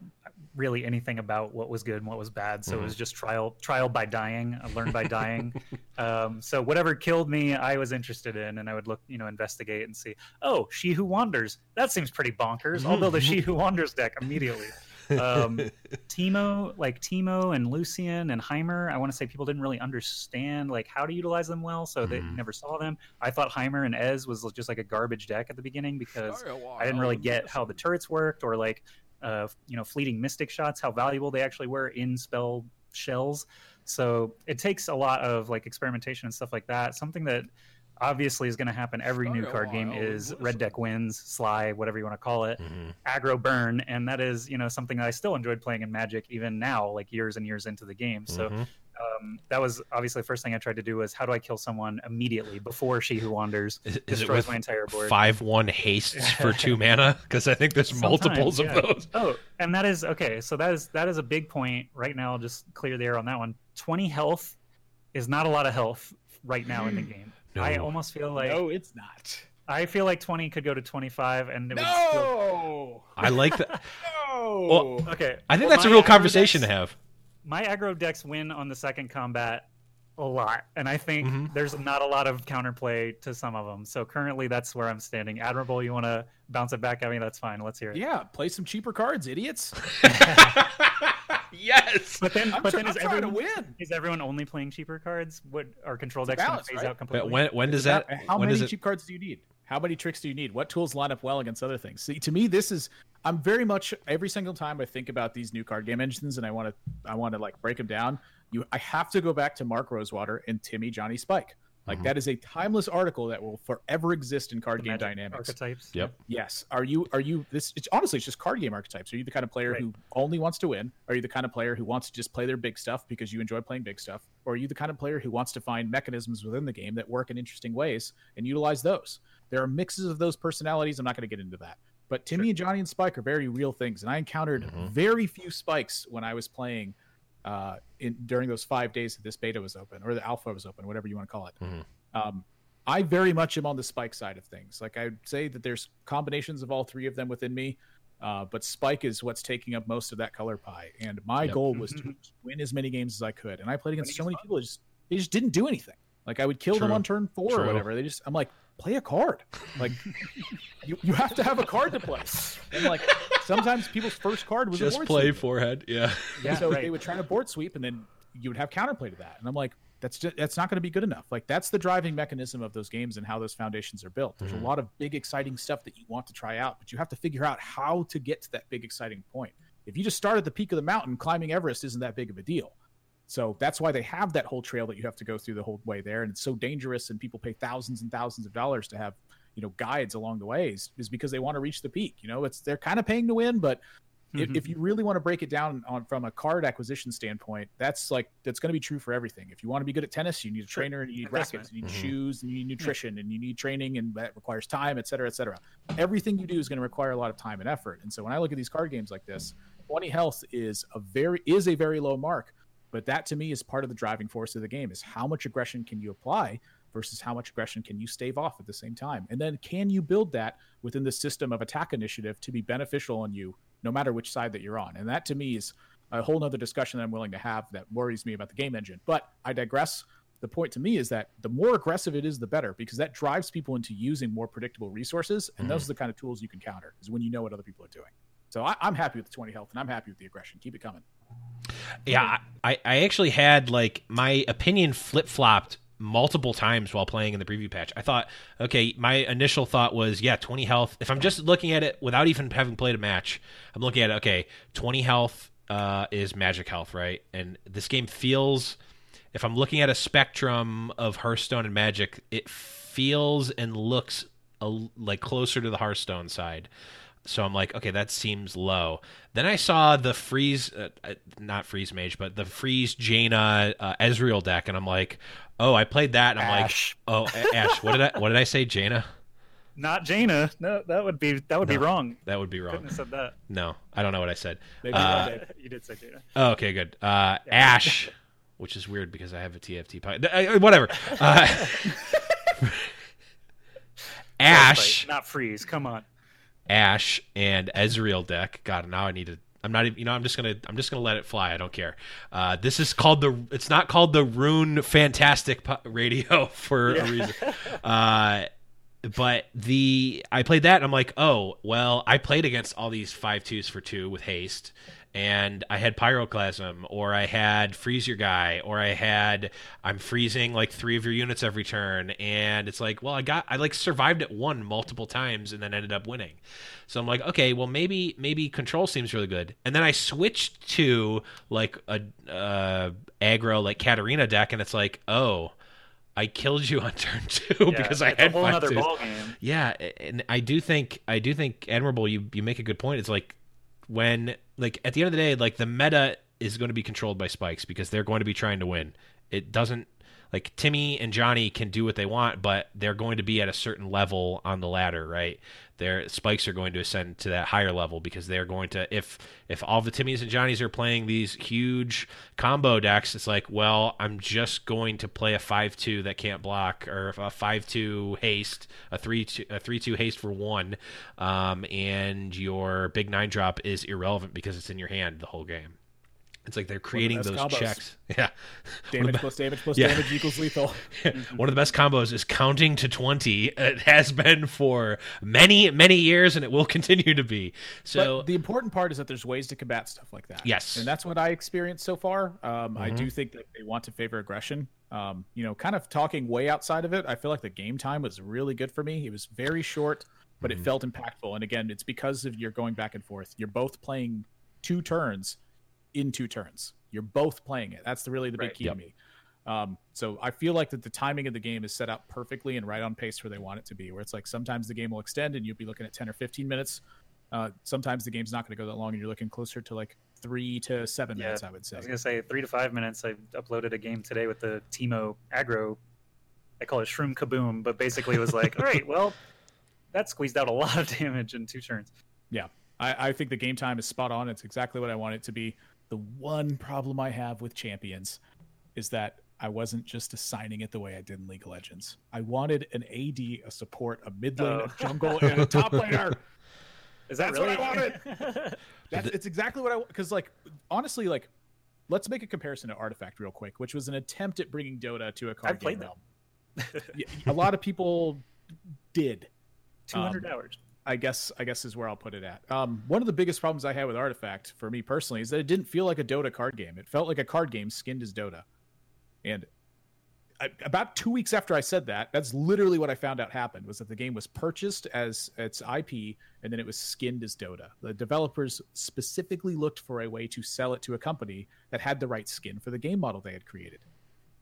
really anything about what was good and what was bad. So it was just trial, trial by dying, uh, learn by dying. um, so whatever killed me, I was interested in, and I would look, you know, investigate and see. Oh, She Who Wanders. That seems pretty bonkers. I'll build a She Who Wanders deck immediately. Um, Teemo, like Teemo and Lucian and Heimer, I want to say people didn't really understand like how to utilize them well, so they Mhm. never saw them. I thought Heimer and Ez was just like a garbage deck at the beginning because I didn't really get how the turrets worked or like uh, you know fleeting mystic shots, how valuable they actually were in spell shells. So it takes a lot of like experimentation and stuff like that. Something that obviously is going to happen every new card game is red deck wins, sly, whatever you want to call it, Mm-hmm. aggro burn, and that is you know something that I still enjoyed playing in Magic even now, like years and years into the game. So Mhm. um, that was obviously the first thing I tried to do was how do I kill someone immediately before she who wanders Is, is it destroys my entire board. five one hastes for two mana? Because I think there's Sometimes, multiples yeah. of those. Oh, and that is okay. So that is that is a big point right now. Just clear the air on that one. Twenty health is not a lot of health right now in the game. I almost feel like no, it's not. I feel like twenty could go to twenty five, and it would still... No, I like that. no. Well, okay. I think Well, that's a real conversation decks- to have. My aggro decks win on the second combat a lot, and I think Mhm. there's not a lot of counterplay to some of them. So currently, that's where I'm standing. Admirable, you want to bounce it back at me? That's fine. Let's hear it. yeah, play some cheaper cards, idiots. yes. But then, I'm, but try- then I'm is to everyone win. is everyone only playing cheaper cards? What are control It's a decks going to balance, phase right? out completely? But when when does It's that? How when many does it? cheap cards do you need? How many tricks do you need? What tools line up well against other things? See, to me, this is I'm very much every single time I think about these new card game engines and I want to I want to like break them down. You, I have to go back to Mark Rosewater and Timmy Johnny Spike. Like Mhm. that is a timeless article that will forever exist in card The game dynamics. archetypes. Yep. Yes. Are you are you this it's honestly it's just card game archetypes. Are you the kind of player Right. who only wants to win? Are you the kind of player who wants to just play their big stuff because you enjoy playing big stuff? Or are you the kind of player who wants to find mechanisms within the game that work in interesting ways and utilize those? There are mixes of those personalities. I'm not going to get into that. But Timmy and Johnny and Spike are very real things. And I encountered Mhm. very few spikes when I was playing uh, in during those five days that this beta was open or the alpha was open, whatever you want to call it. Mhm. Um, I very much am on the Spike side of things. Like I'd say that there's combinations of all three of them within me, uh, but Spike is what's taking up most of that color pie. And my Yep. goal was to win as many games as I could. And I played against so many is people just they just didn't do anything. Like I would kill them on turn four True. or whatever. They just I'm like play a card. Like you, you have to have a card to play. And like sometimes people's first card was a Just board play sweep. forehead. Yeah. Yeah, so right. they would try to board sweep, and then you would have counterplay to that. And I'm like, that's just, that's not going to be good enough. Like that's the driving mechanism of those games and how those foundations are built. There's Mhm. a lot of big exciting stuff that you want to try out, but you have to figure out how to get to that big exciting point. If you just start at the peak of the mountain, climbing Everest isn't that big of a deal. So that's why they have that whole trail that you have to go through the whole way there, and it's so dangerous. And people pay thousands and thousands of dollars to have you know guides along the ways, is because they want to reach the peak. You know, it's they're kind of paying to win, but if, Mhm. if you really want to break it down on from a card acquisition standpoint, that's like that's going to be true for everything. If you want to be good at tennis, you need a trainer, and you need Investment. rackets, and you need Mhm. shoes, and you need nutrition, and you need training, and that requires time, et cetera, et cetera. Everything you do is going to require a lot of time and effort. And so when I look at these card games like this, 20 health is a very is a very low mark, but that to me is part of the driving force of the game is how much aggression can you apply versus how much aggression can you stave off at the same time. And then can you build that within the system of attack initiative to be beneficial on you no matter which side that you're on. And that to me is a whole nother discussion that I'm willing to have that worries me about the game engine. But I digress. The point to me is that the more aggressive it is, the better, because that drives people into using more predictable resources. And those mm-hmm. are the kind of tools you can counter, is when you know what other people are doing. So I, I'm happy with the 20 health and I'm happy with the aggression. Keep it coming. Yeah, I, I actually had like my opinion flip flopped multiple times while playing in the preview patch. I thought, okay, my initial thought was, yeah, 20 health. If I'm just looking at it without even having played a match, I'm looking at it, okay, 20 health uh, is magic health, right? And this game feels, if I'm looking at a spectrum of Hearthstone and Magic, it feels and looks a, like closer to the Hearthstone side. So I'm like, okay, that seems low. Then I saw the freeze, uh, uh, not freeze mage, but the freeze Jaina uh, Ezreal deck, and I'm like, oh, I played that, and I'm Ashe. like, oh, Ashe, what did I, what did I say, Jaina? Not Jaina. No, that would be that would be wrong. That would be Couldn't wrong. have said that. No, I don't know what I said. Maybe Uh, one day. you did say Jaina. Oh, okay, good. Uh, Ashe, which is weird because I have a TFT. pi- uh, whatever. Uh, Ashe. not freeze. Come on. Ashe and Ezreal deck. God, now I need to. I'm not even. You know, I'm just gonna. I'm just gonna let it fly. I don't care. Uh, this is called the. It's not called the Rune Fantastic Radio for a reason. Uh, but the I played that and I'm like, oh well, I played against all these five twos for two with haste, and I had pyroclasm, or I had freeze your guy, or I had I'm freezing like three of your units every turn, and it's like, well, I got I like survived at one multiple times and then ended up winning. So I'm like, okay, well maybe maybe control seems really good, and then I switched to like a uh, aggro like Katarina deck, and it's like, oh. I killed you on turn two Yeah, because I had a whole other ball game. Yeah, and I do think I do think admirable. You you make a good point. It's like when like at the end of the day, like the meta is going to be controlled by spikes because they're going to be trying to win. It doesn't like Timmy and Johnny can do what they want, but they're going to be at a certain level on the ladder, right? Their spikes are going to ascend to that higher level because they're going to if if all the Timmys and Johnnies are playing these huge combo decks, it's like, well, I'm just going to play a five two that can't block or a five two haste, a three two a three two haste for one, um, and your big nine drop is irrelevant because it's in your hand the whole game. It's like they're creating those combos. checks. Yeah. Damage plus damage plus Yeah. damage equals lethal. One of the best combos is counting to 20. It has been for many, many years, and it will continue to be. So, but the important part is that there's ways to combat stuff like that. Yes. and that's what I experienced so far. Um, I Mm-hmm. do think that they want to favor aggression. Um, you know, kind of talking way outside of it, I feel like the game time was really good for me. It was very short, but Mm-hmm. it felt impactful. And again, it's because of you're going back and forth. You're both playing two turns in two turns. You're both playing it. That's the, really the big Right. key Yep. to me. Um, so I feel like that the timing of the game is set up perfectly and right on pace where they want it to be. Where it's like sometimes the game will extend and you'll be looking at ten or fifteen minutes. Uh, sometimes the game's not going to go that long and you're looking closer to like three to seven Yeah, minutes. I would say. I was gonna say three to five minutes. I uploaded a game today with the Teemo aggro. I call it Shroom Kaboom, but basically it was like, all right, well, that squeezed out a lot of damage in two turns. Yeah, I, I think the game time is spot on. It's exactly what I want it to be. The one problem I have with Champions is that I wasn't just assigning it the way I did in League of Legends. I wanted an AD, a support, a mid lane, Oh. a jungle, and a top laner. Is that That's what really? I wanted. That's it's exactly what I because like honestly like let's make a comparison to Artifact real quick, which was an attempt at bringing Dota to a card I've played game realm. Yeah, a lot of people did. Two hundred Um, hours. I guess I guess is where I'll put it at. Um, one of the biggest problems I had with Artifact for me personally is that it didn't feel like a Dota card game. It felt like a card game skinned as Dota. And I, about two weeks after I said that, that's literally what I found out happened was that the game was purchased as its IP and then it was skinned as Dota. The developers specifically looked for a way to sell it to a company that had the right skin for the game model they had created.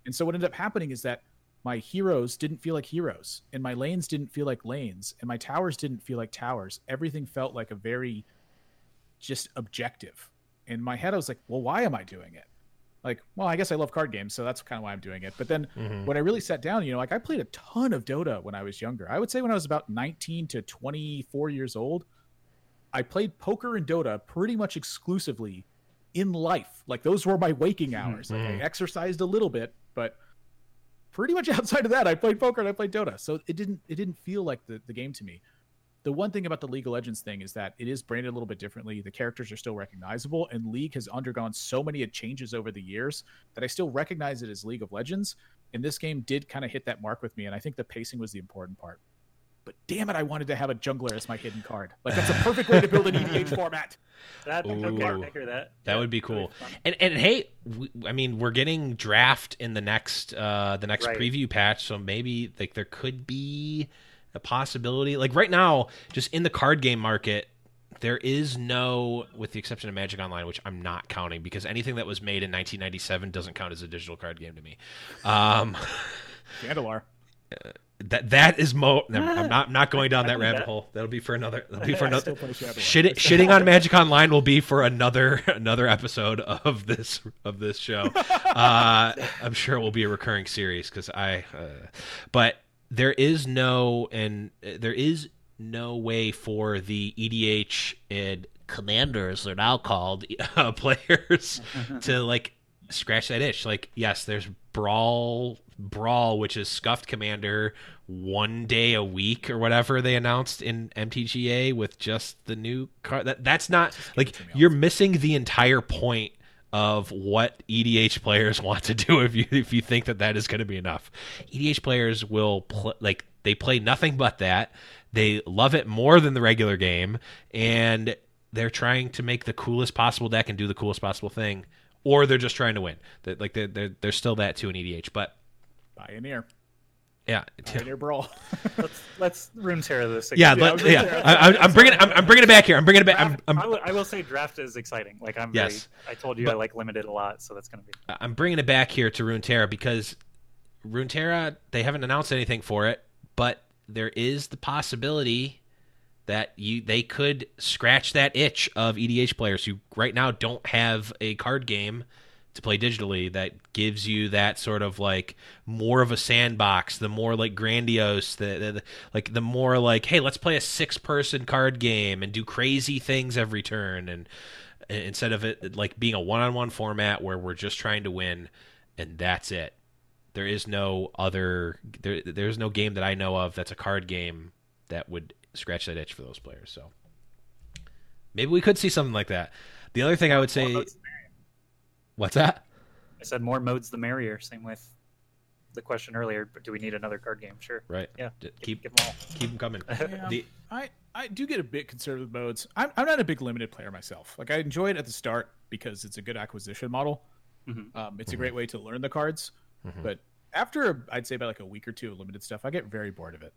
And so what ended up happening is that my heroes didn't feel like heroes, and my lanes didn't feel like lanes, and my towers didn't feel like towers. Everything felt like a very just objective. In my head, I was like, well, why am I doing it? Like, well, I guess I love card games, so that's kind of why I'm doing it. But then Mhm. when I really sat down, you know, like I played a ton of Dota when I was younger. I would say when I was about 19 to 24 years old, I played poker and Dota pretty much exclusively in life. Like those were my waking hours. Like Mhm. I exercised a little bit, but pretty much outside of that, I played poker and I played Dota. So it didn't it didn't feel like the, the game to me. The one thing about the League of Legends thing is that it is branded a little bit differently. The characters are still recognizable, and League has undergone so many changes over the years that I still recognize it as League of Legends. And this game did kind of hit that mark with me, and I think the pacing was the important part. But damn it, I wanted to have a jungler as my hidden card. Like that's a perfect way to build an EDH format. That okay, Ooh. I hear that. That Yeah, would be cool. fun. And and hey, we, I mean, we're getting draft in the next uh the next Right. preview patch, so maybe like there could be a possibility. Like right now, just in the card game market, there is no, with the exception of Magic Online, which I'm not counting because anything that was made in 1997 doesn't count as a digital card game to me. Um, Shandalar. that that is mo. No, I'm not I'm not going down that rabbit that. hole. That'll be for another. That'll be for another. still play Shadowrun. Shit, shitting on Magic Online will be for another another episode of this of this show. Uh, I'm sure it will be a recurring series because I. Uh, but there is no and uh, there is no way for the EDH and commanders they're now called uh, players to like scratch that itch. Like yes, there's brawl brawl which is scuffed commander one day a week or whatever they announced in MTGA with just the new card. That that's not like you're missing the entire point of what EDH players want to do if you if you think that that is going to be enough. EDH players will pl- like they play nothing but that. They love it more than the regular game and they're trying to make the coolest possible deck and do the coolest possible thing, or they're just trying to win. That like they're, they're they're still that too in EDH, but Pioneer. yeah, Pioneer Brawl. let's let's Runeterra this. yeah, again. Yeah, let, I was yeah. gonna say- I, I, I'm bringing I'm, I'm bringing it back here. I'm bringing it back. I'm, I'm, I will- I will say draft is exciting. Like I'm. Yes. Very, I told you But- I like limited a lot, so that's gonna be. I'm bringing it back here to Runeterra because Runeterra they haven't announced anything for it, but there is the possibility that you they could scratch that itch of EDH players who right now don't have a card game to play digitally that gives you that sort of like more of a sandbox, the more like grandiose, the, the, the like the more like hey, let's play a six person card game and do crazy things every turn. And instead of it like being a one-on-one format where we're just trying to win and that's it. There is no other there, there's no game that i know of that's a card game that would scratch that itch for those players. So maybe we could see something like that. The other thing i would say merrier. What's that I said more modes the merrier. Same with the question earlier. But do we need another card game? Sure. right Yeah. D- keep Give them all. keep them coming Yeah. the I, I do get a bit concerned with modes. I'm, I'm not a big limited player myself. Like I enjoy it at the start because it's a good acquisition model. Mhm. Um, it's a great way to learn the cards. Mhm. But after I'd say about like a week or two of limited stuff, I get very bored of it.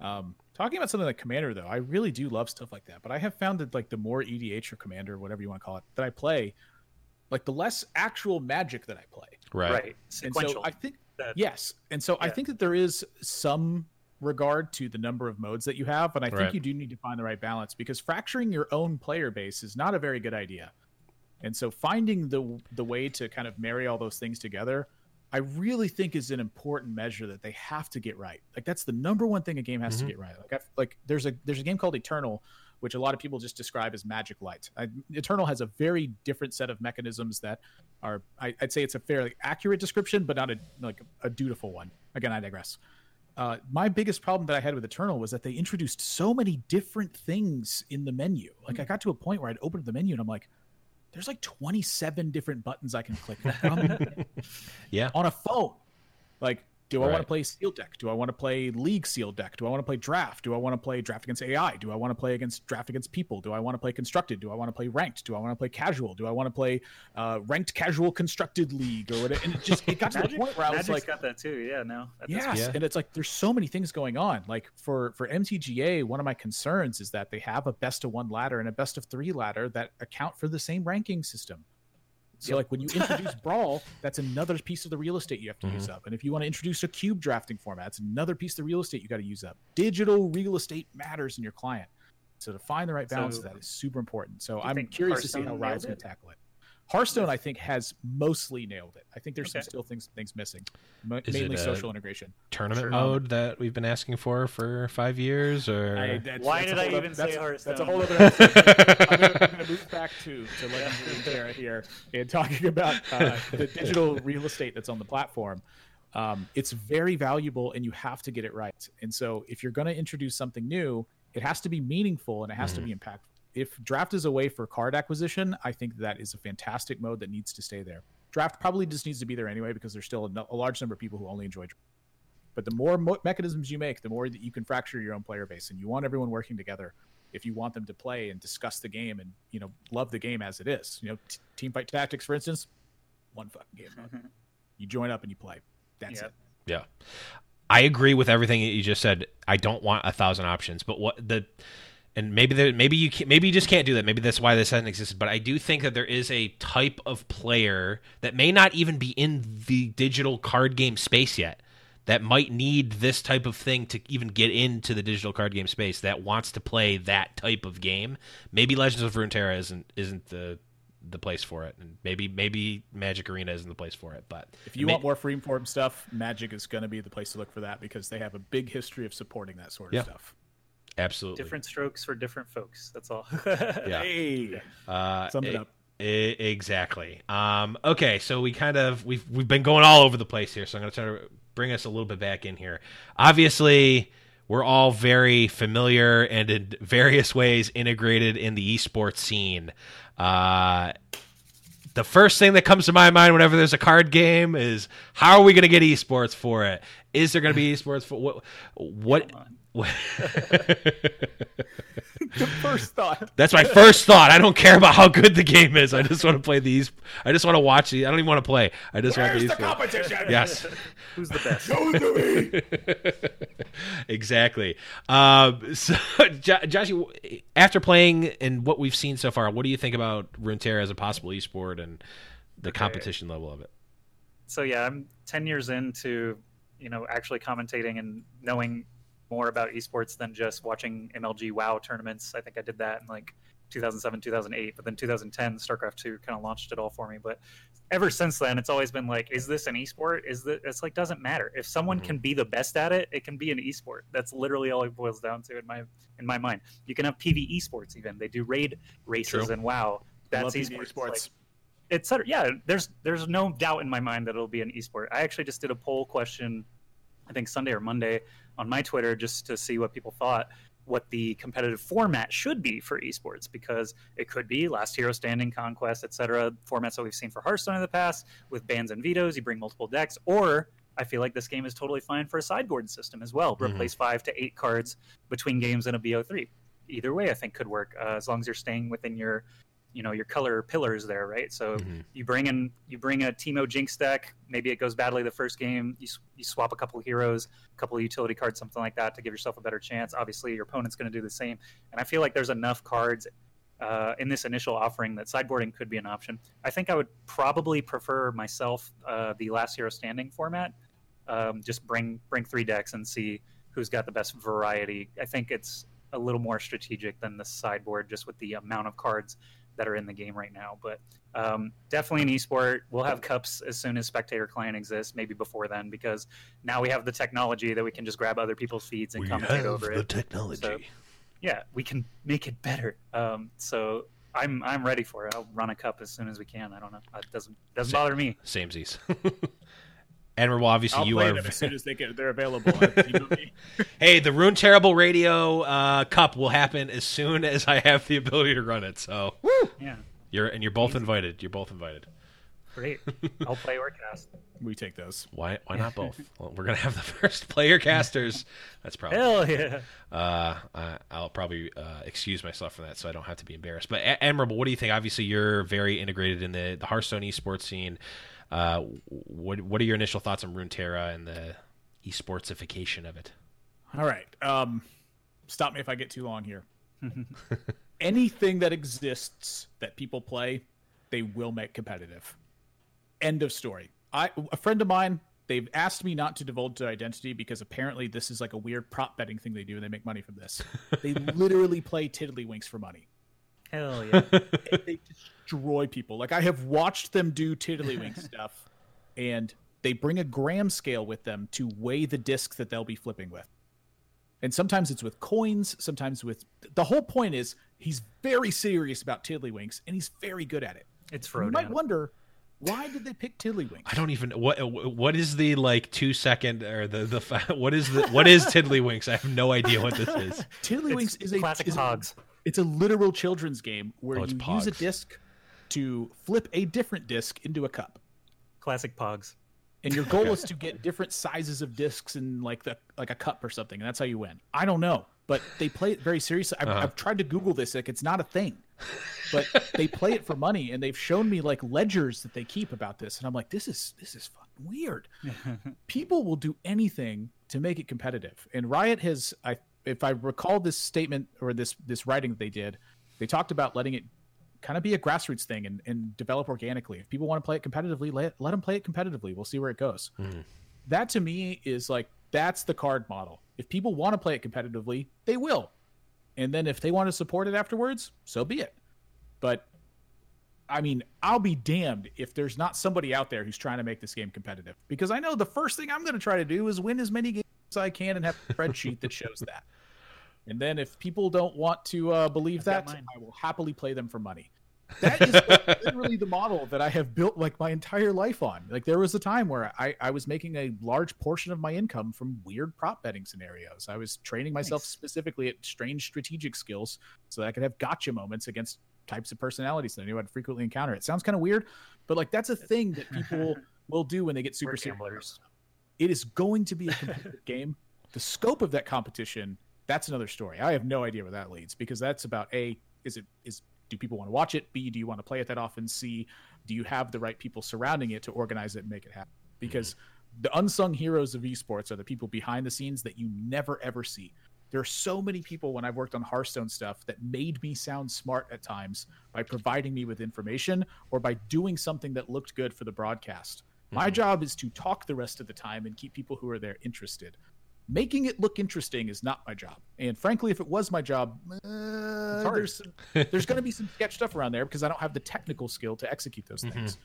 Um, talking about something like Commander though, I really do love stuff like that. But I have found that like the more EDH or Commander, whatever you want to call it, that I play, like the less actual Magic that I play. right, Right. And so I think That- Yes, and so I think that there is some regard to the number of modes that you have, and I think Right. you do need to find the right balance because fracturing your own player base is not a very good idea. And so finding the the way to kind of marry all those things together, I really think is an important measure that they have to get right. Like that's the number one thing a game has Mhm. to get right. Like I, like there's a there's a game called Eternal which a lot of people just describe as Magic Light. I, Eternal has a very different set of mechanisms that are I, I'd say it's a fairly accurate description, but not a like a dutiful one. Again, I digress. Uh, my biggest problem that I had with Eternal was that they introduced so many different things in the menu. Like I got to a point where I'd open the menu and I'm like, there's like 27 different buttons I can click yeah on a phone. Like, do I want to play Seal Deck? Do I want to play League Seal Deck? Do I want to play Draft? Do I want to play Draft against AI? Do I want to play against Draft against People? Do I want to play Constructed? Do I want to play Ranked? Do I want to play Casual? Do I want to play uh, Ranked Casual Constructed League or whatever? And it just it got to the point where I was Magic's like, got that too. Yeah. No. Yes, Yeah. and it's like there's so many things going on. Like for for MTGA, one of my concerns is that they have a best of one ladder and a best of three ladder that account for the same ranking system. So Yep. like when you introduce Brawl, that's another piece of the real estate you have to use up. And if you want to introduce a cube drafting format, it's another piece of the real estate you got to use up. Digital real estate matters in your client. So to find the right balance So- of that is super important. So I'm curious to see how Riot's going to tackle it. Hearthstone, I think, has mostly nailed it. I think there's some still things things missing, Mo- Is it, mainly social integration. tournament Sure. mode that we've been asking for for five years or I- that's- Why that's did I even oth- say that's, Hearthstone? That's a whole other. I'm gonna- I'm going to move back to to Legends of Runeterra here and talking about uh, the digital real estate that's on the platform. Um, it's very valuable, and you have to get it right. And so, if you're going to introduce something new, it has to be meaningful and it has to be impactful. If draft is a way for card acquisition, I think that is a fantastic mode that needs to stay there. Draft probably just needs to be there anyway because there's still a, no- a large number of people who only enjoy draft. But the more mo- mechanisms you make, the more that you can fracture your own player base, and you want everyone working together. If you want them to play and discuss the game and you know love the game as it is, you know, t- team fight tactics, for instance, one fucking game mode. You join up and you play. That's Yeah. it. Yeah. I agree with everything that you just said. I don't want a thousand options, but what the and maybe there maybe you can, maybe you just can't do that. Maybe that's why this hasn't existed. But I do think that there is a type of player that may not even be in the digital card game space yet that might need this type of thing to even get into the digital card game space that wants to play that type of game. Maybe Legends of Runeterra isn't isn't the the place for it, and maybe maybe Magic Arena isn't the place for it. But If you may- want more freeform stuff, Magic is going to be the place to look for that because they have a big history of supporting that sort of Yeah. stuff. Absolutely Different strokes for different folks. That's all. Yeah. Hey, Uh, sum it e- up. e- exactly. Um, okay, so we kind of we've we've been going all over the place here, so I'm going to try to bring us a little bit back in here. Obviously, we're all very familiar and in various ways integrated in the esports scene. Uh, the first thing that comes to my mind whenever there's a card game is how are we going to get esports for it? Is there going to be esports for what? What? the first thought. That's my first thought. I don't care about how good the game is. I just want to play these. I just want to watch these. I don't even want to play. I just Where's want the competition? Yes. Who's the best? Show to me. exactly. Um, so, Jo- Josh, after playing and what we've seen so far, what do you think about Runeterra as a possible esport and the Okay. competition level of it? so yeah, I'm 10 years into, you know, actually commentating and knowing more about esports than just watching MLG WoW tournaments. I think I did that in like 2007, 2008, but then 2010 StarCraft 2 kind of launched it all for me. But ever since then, it's always been like, is this an esport? Is that it's like doesn't matter. If someone Mhm. can be the best at it, it can be an esport. That's literally all it boils down to in my in my mind. You can have PvE sports even. They do raid races True. in WoW. That's love esports. PvE Like, etc. Yeah, there's there's no doubt in my mind that it'll be an esport. I actually just did a poll question, I think Sunday or Monday on my Twitter just to see what people thought what the competitive format should be for esports because it could be last hero standing conquest etc formats that we've seen for hearthstone in the past with bans and vetoes. You bring multiple decks or i feel like this game is totally fine for a sideboard system as well. Mhm. replace five to eight cards between games in a bo3 either way i think could work uh, as long as you're staying within your you know your color pillars there right so Mhm. you bring in you bring a Teemo Jinx deck. Maybe it goes badly the first game. You, you swap a couple heroes, a couple of utility cards, something like that, to give yourself a better chance. Obviously, your opponent's going to do the same. And I feel like there's enough cards uh, in this initial offering that sideboarding could be an option. I think I would probably prefer myself uh, the last hero standing format. Um, just bring bring three decks and see who's got the best variety. I think it's a little more strategic than the sideboard, just with the amount of cards that are in the game right now. But um, definitely an esport. We'll have cups as soon as spectator client exists, maybe before then, because now we have the technology that we can just grab other people's feeds and commentate over it. technology. So- Yeah, we can make it better. Um, so I'm I'm ready for it. I'll run a cup as soon as we can. I don't know. It doesn't doesn't Same. bother me. Samesies. Admiral, obviously I'll you play are. them as soon as they get they're available. Hey, the Rune Terrible Radio uh, Cup will happen as soon as I have the ability to run it. So Yeah, you're and you're both invited. You're both invited. great. I'll play or cast. we take those. Why? Why not both? well, we're gonna have the first player casters. That's probably. Hell yeah. Uh, I- I'll probably uh, excuse myself from that, so I don't have to be embarrassed. But A- Admirable, what do you think? Obviously, you're very integrated in the, the Hearthstone esports scene. Uh, what What are your initial thoughts on Runeterra and the esportsification of it? All right. Um, stop me if I get too long here. Anything that exists that people play, they will make competitive. End of story. I a friend of mine, they've asked me not to divulge their identity because apparently this is like a weird prop betting thing they do and they make money from this. They literally play tiddlywinks for money. Hell yeah. And they destroy people. Like I have watched them do tiddlywink stuff, and they bring a gram scale with them to weigh the disc that they'll be flipping with. And sometimes it's with coins, sometimes with the whole point is he's very serious about tiddlywinks and he's very good at it. It's You might wonder why did they pick tiddlywinks? I don't even what what is the like two second or the the what is the what is Tiddlywinks? I have no idea what this is. Tiddlywinks It's is a classic is a- It's a literal children's game where Oh, it's you use a disc to flip a different disc into a cup. Classic Pogs. and your goal is to get different sizes of discs in like the like a cup or something, and that's how you win. I don't know, but they play it very seriously. I've, Uh-huh. I've tried to Google this; like it's not a thing, but they play it for money, and they've shown me like ledgers that they keep about this, and I'm like, this is this is fucking weird. People will do anything to make it competitive, and Riot has, I if I recall this statement or this this writing that they did, they talked about letting it kind of be a grassroots thing and, and develop organically. If people want to play it competitively, let, let them play it competitively. We'll see where it goes. Mhm. That to me is like, that's the card model. If people want to play it competitively, they will. And then if they want to support it afterwards, so be it. But I mean, I'll be damned if there's not somebody out there who's trying to make this game competitive. Because I know the first thing I'm going to try to do is win as many games as I can and have a spreadsheet that shows that. And then if people don't want to uh, believe I've that. I will happily play them for money. That is like, literally the model that I have built like my entire life on. Like there was a time where I, I was making a large portion of my income from weird prop betting scenarios. I was training myself Nice. specifically at strange strategic skills so that I could have gotcha moments against types of personalities that anyone frequently encounter. It sounds kind of weird, but like that's a thing that people will do when they get super gamblers. It is going to be a competitive game. The scope of that competition, that's another story. I have no idea where that leads because that's about a is it is do people want to watch it? B do you want to play it that often? C do you have the right people surrounding it to organize it and make it happen? Mm-hmm. Because the unsung heroes of esports are the people behind the scenes that you never ever see. There are so many people when I've worked on Hearthstone stuff that made me sound smart at times by providing me with information or by doing something that looked good for the broadcast. My mm-hmm. job is to talk the rest of the time and keep people who are there interested. Making it look interesting is not my job. And frankly, if it was my job, uh, there's some, there's going to be some sketch stuff around there because I don't have the technical skill to execute those things.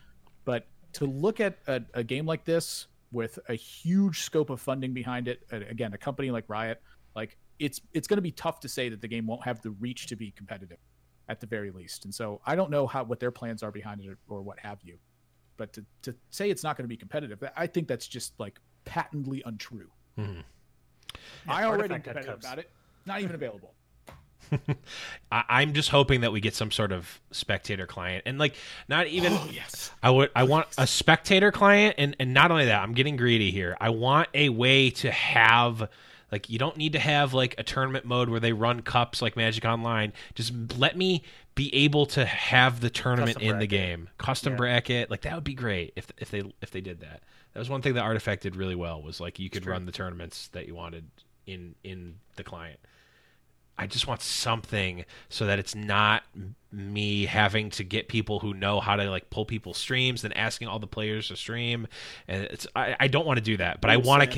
But to look at a, a game like this with a huge scope of funding behind it, again, a company like Riot, like it's it's going to be tough to say that the game won't have the reach to be competitive, at the very least. And so I don't know how what their plans are behind it or, or what have you. But to, to say it's not going to be competitive, I think that's just like patently untrue. I already am had competitive Cubs. about it. Not even available. I, I'm just hoping that we get some sort of spectator client, and like not even. Oh yes. I would. I want a spectator client, and and not only that, I'm getting greedy here. I want a way to have. Like you don't need to have like a tournament mode where they run cups like Magic Online. Just let me be able to have the tournament Custom in the game, custom Yeah. bracket. Like that would be great if if they if they did that. That was one thing that Artifact did really well was like you could run the tournaments that you wanted in in the client. I just want something so that it's not me having to get people who know how to like pull people's streams and asking all the players to stream. And it's I, I don't want to do that, but I want to.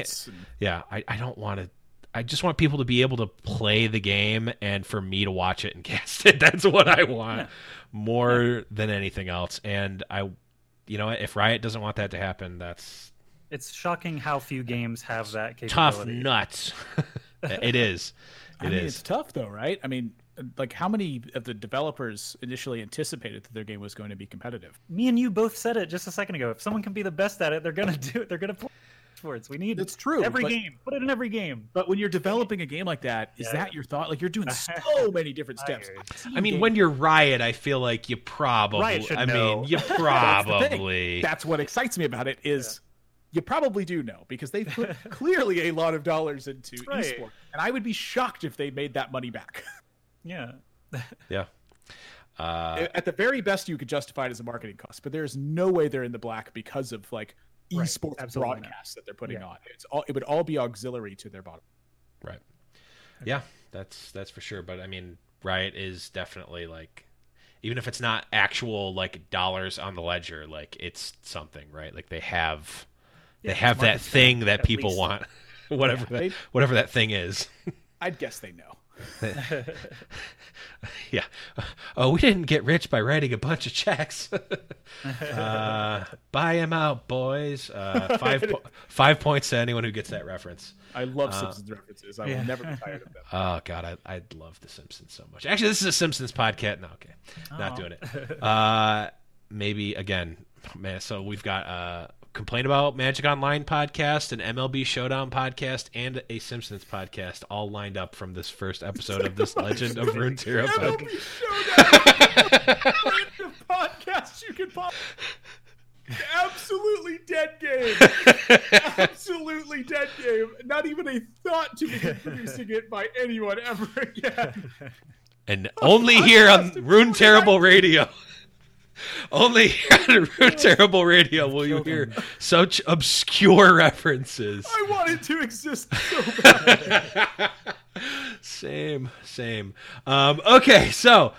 Yeah, I, I don't want to. I just want people to be able to play the game and for me to watch it and cast it. That's what I want more than anything else. And I, you know, what, if Riot doesn't want that to happen, that's It's shocking how few games have that capability. tough nuts. it is. It I mean, is. it's tough though, right? I mean, like how many of the developers initially anticipated that their game was going to be competitive? Me and you both said it just a second ago. If someone can be the best at it, they're gonna do it. They're gonna play sports. We need it's true, Every but- game. Put it in every game. But when you're developing a game like that, is Yeah. that your thought? Like you're doing so many different steps. I've I mean, games- when you're Riot, I feel like you probably. Riot should I know. mean, you That's the thing. probably. that's what excites me about it is you probably do know because they put clearly a lot of dollars into Right. esports, and I would be shocked if they made that money back. Yeah. yeah. Uh, At the very best, you could justify it as a marketing cost, but there's no way they're in the black because of like Right, esports absolutely not. broadcasts that they're putting Yeah. on. It's all it would all be auxiliary to their bottom. right. Yeah, that's that's for sure. But I mean, Riot is definitely like, even if it's not actual like dollars on the ledger, like it's something, right? Like they have, Yeah, they have that thing that people least. want, whatever Yeah, that they- whatever that thing is. I'd guess they know. yeah. Oh, we didn't get rich by writing a bunch of checks. uh, buy him out, boys. Uh, five po- five points to anyone who gets that reference. I Uh, love Simpsons references. I yeah. will never be tired of them. Oh God, I I love The Simpsons so much. Actually, this is a Simpsons podcast. No, okay, not Oh. doing it. Uh, maybe again, man. So we've got uh, complain about Magic Online podcast, an MLB Showdown podcast, and a Simpsons podcast, all lined up from this first episode of this oh, Legend of Runeterra podcast. Podcast you can pop. Absolutely dead game. Absolutely dead game. Not even a thought to be producing it by anyone ever again. and only here on Rune Terrible Radio. Only on Terrible Radio will you hear such obscure references. I want it to exist so bad. same, same. Um, okay, so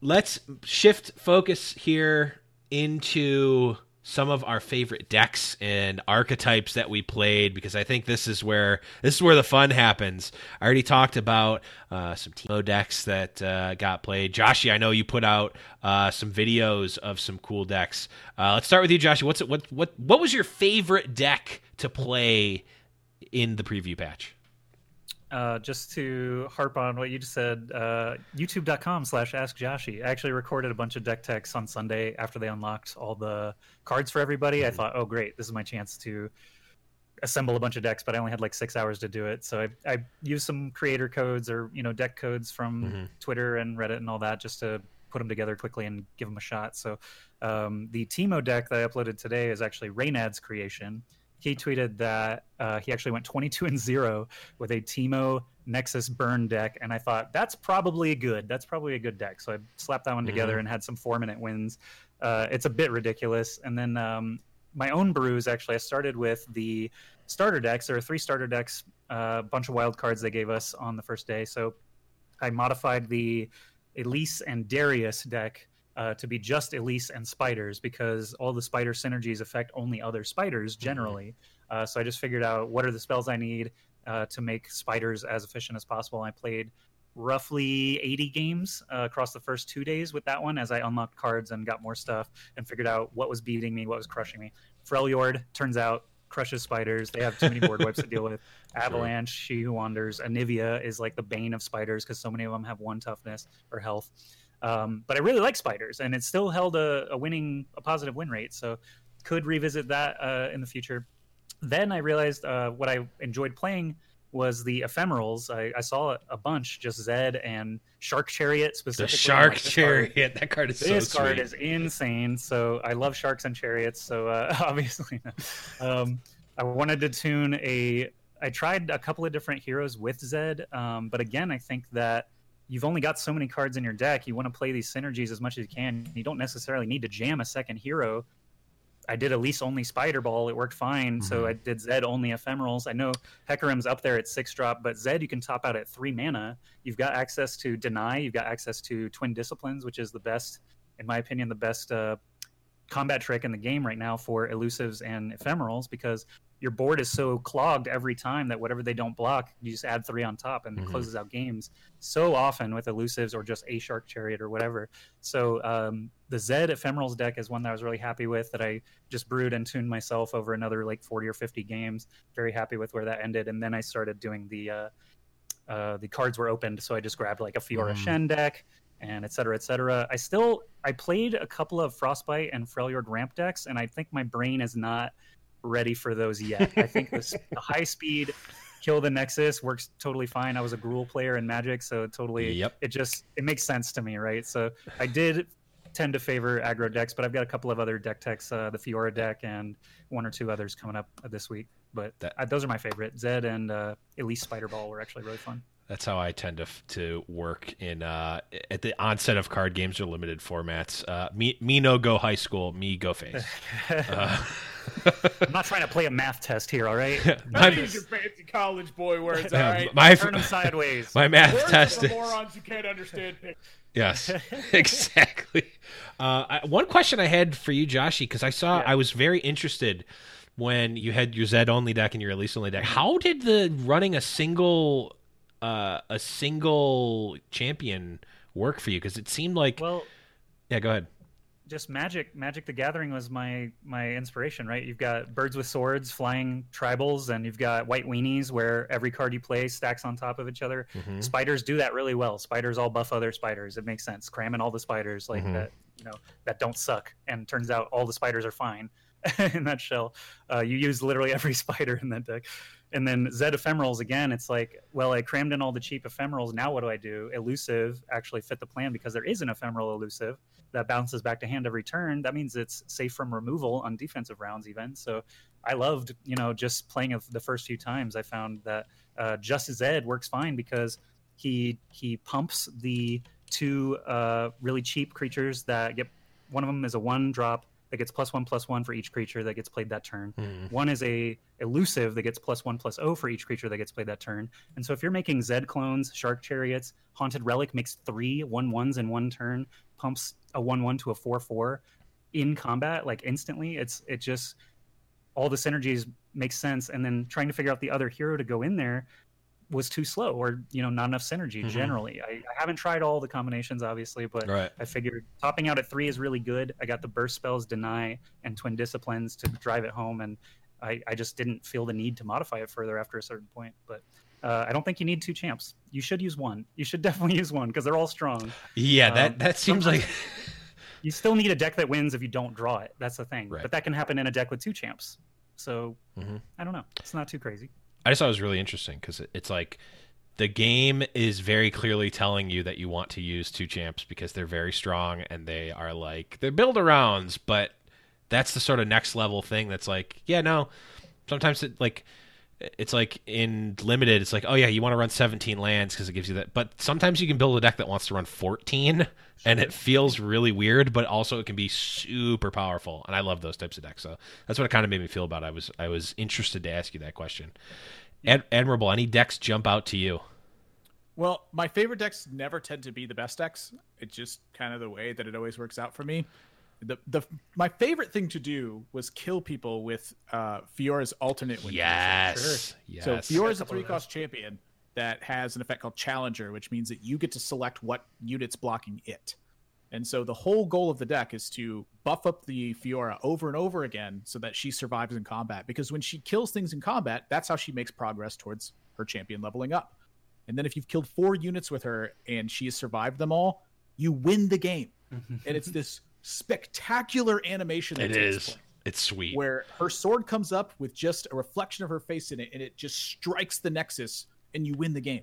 let's shift focus here into some of our favorite decks and archetypes that we played because I think this is where this is where the fun happens. I already talked about uh, some Teemo decks that uh, got played. Joshy, I know you put out uh, some videos of some cool decks. Uh, let's start with you, Joshy. What's what what what was your favorite deck to play in the preview patch? Uh, just to harp on what you just said, uh, youtube.com slash ask Joshy. I actually recorded a bunch of deck techs on Sunday after they unlocked all the cards for everybody. I thought, oh, great, this is my chance to assemble a bunch of decks, but I only had like six hours to do it. So I, I used some creator codes or, you know, deck codes from Mhm. Twitter and Reddit and all that just to put them together quickly and give them a shot. So um, the Teemo deck that I uploaded today is actually Reynad's creation. He tweeted that uh, he actually went 22 and zero with a Teemo Nexus Burn deck, and I thought that's probably good. That's probably a good deck. So I slapped that one Mhm. together and had some four minute wins. Uh, it's a bit ridiculous. And then um, my own brews actually, I started with the starter decks. There are three starter decks, a bunch of wild cards they gave us on the first day. So I modified the Elise and Darius deck uh, to be just Elise and spiders because all the spider synergies affect only other spiders generally. Uh, so I just figured out what are the spells I need uh, to make spiders as efficient as possible. I played roughly 80 games uh, across the first two days with that one as I unlocked cards and got more stuff and figured out what was beating me, what was crushing me. Freljord turns out crushes spiders. They have too many board wipes to deal with. Avalanche, She Who Wanders, Anivia is like the bane of spiders because so many of them have one toughness or health. Um, but I really like spiders, and it still held a, a winning, a positive win rate. So could revisit that uh, in the future. Then I realized uh, what I enjoyed playing was the ephemerals. I, I saw a bunch, just Zed and Shark Chariot The specifically. I'm Shark like, this card- Chariot. That card is so this card sweet. is insane. So I love sharks and chariots. So uh, obviously, um, I wanted to tune a. I tried a couple of different heroes with Zed, um, but again, I think that you've only got so many cards in your deck. You want to play these synergies as much as you can. You don't necessarily need to jam a second hero. I did Elise only Spider Ball. It worked fine. So Mhm. I did Zed only Ephemerals. I know Hecarim's up there at six drop, but Zed you can top out at three mana. You've got access to Deny. You've got access to Twin Disciplines, which is the best, in my opinion, the best uh, combat trick in the game right now for elusives and ephemerals because your board is so clogged every time that whatever they don't block, you just add three on top and it Mhm. closes out games so often with elusives or just a shark chariot or whatever. So um, the Zed ephemerals deck is one that I was really happy with that I just brewed and tuned myself over another like 40 or 50 games. Very happy with where that ended. And then I started doing the uh, uh, the cards were opened, so I just grabbed like a Fiora Mm. Shen deck and et cetera, et cetera. I still I played a couple of Frostbite and Freljord ramp decks, and I think my brain is not ready for those yet. I think the, the high speed kill the Nexus works totally fine. I was a Gruul player in Magic, so it totally Yep. it just it makes sense to me, right? So I did tend to favor aggro decks, but I've got a couple of other deck techs, uh, the Fiora deck and one or two others coming up this week. But That- uh, those are my favorite. Zed and uh, Elise Spider Ball were actually really fun. That's how I tend to f- to work in uh, at the onset of card games or limited formats. Uh, me me no go high school, me go face. Uh, I'm not trying to play a math test here, all right? my, Use your fancy college boy words, all yeah, right? my Turn them sideways. my math Words test is morons who can't understand yes exactly. Uh, I, one question I had for you, Joshy, because I saw Yeah. I was very interested when you had your Zed only deck and your Elise only deck. How did the running a single uh, a single champion work for you? Because it seemed like Well, yeah. Go ahead. just magic magic the gathering was my my inspiration right you've got birds with swords flying tribals and you've got white weenies where every card you play stacks on top of each other Mhm. spiders do that really well spiders all buff other spiders it makes sense cramming all the spiders like Mhm. that you know that don't suck and turns out all the spiders are fine in that shell uh, you use literally every spider in that deck and then Zed ephemerals again. It's like, well, I crammed in all the cheap ephemerals. Now what do I do? Elusive actually fit the plan because there is an ephemeral elusive that bounces back to hand every turn. That means it's safe from removal on defensive rounds, even. So I loved, you know, just playing of the first few times. I found that uh, just Zed works fine because he he pumps the two uh, really cheap creatures that get. One of them is a one drop that gets plus one plus one for each creature that gets played that turn. Mhm. One is a elusive that gets plus one plus O for each creature that gets played that turn. And so if you're making Zed clones, Shark Chariots, Haunted Relic makes three one ones in one turn, pumps a one one to a four four in combat like instantly. It's it just all the synergies make sense. And then trying to figure out the other hero to go in there was too slow or you know not enough synergy Mhm. generally. I, I haven't tried all the combinations obviously, but Right. I figured topping out at three is really good. I got the burst spells, deny, and twin disciplines to drive it home, and I, I just didn't feel the need to modify it further after a certain point. But uh, I don't think you need two champs. You should use one. You should definitely use one because they're all strong. Yeah, that Um, that seems like You still need a deck that wins if you don't draw it. That's the thing. Right. But that can happen in a deck with two champs. So Mhm. I don't know. It's not too crazy. I just thought it was really interesting because it's like the game is very clearly telling you that you want to use two champs because they're very strong and they are like they're build arounds, but that's the sort of next level thing that's like, yeah, no. Sometimes it like it's like in limited it's like oh yeah you want to run 17 lands because it gives you that but sometimes you can build a deck that wants to run 14 and it feels really weird but also it can be super powerful and i love those types of decks so that's what it kind of made me feel about i was i was interested to ask you that question Ad- admirable any decks jump out to you Well, my favorite decks never tend to be the best decks. It's just kind of the way that it always works out for me. The the my favorite thing to do was kill people with uh, Fiora's alternate win. yes yes So Fiora's a three cost champion that has an effect called Challenger, which means that you get to select what unit's blocking it. And so the whole goal of the deck is to buff up the Fiora over and over again so that she survives in combat. Because when she kills things in combat, that's how she makes progress towards her champion leveling up. And then if you've killed four units with her and she has survived them all, you win the game. and it's this spectacular animation that it is. place. It's sweet. Where her sword comes up with just a reflection of her face in it and it just strikes the nexus and you win the game.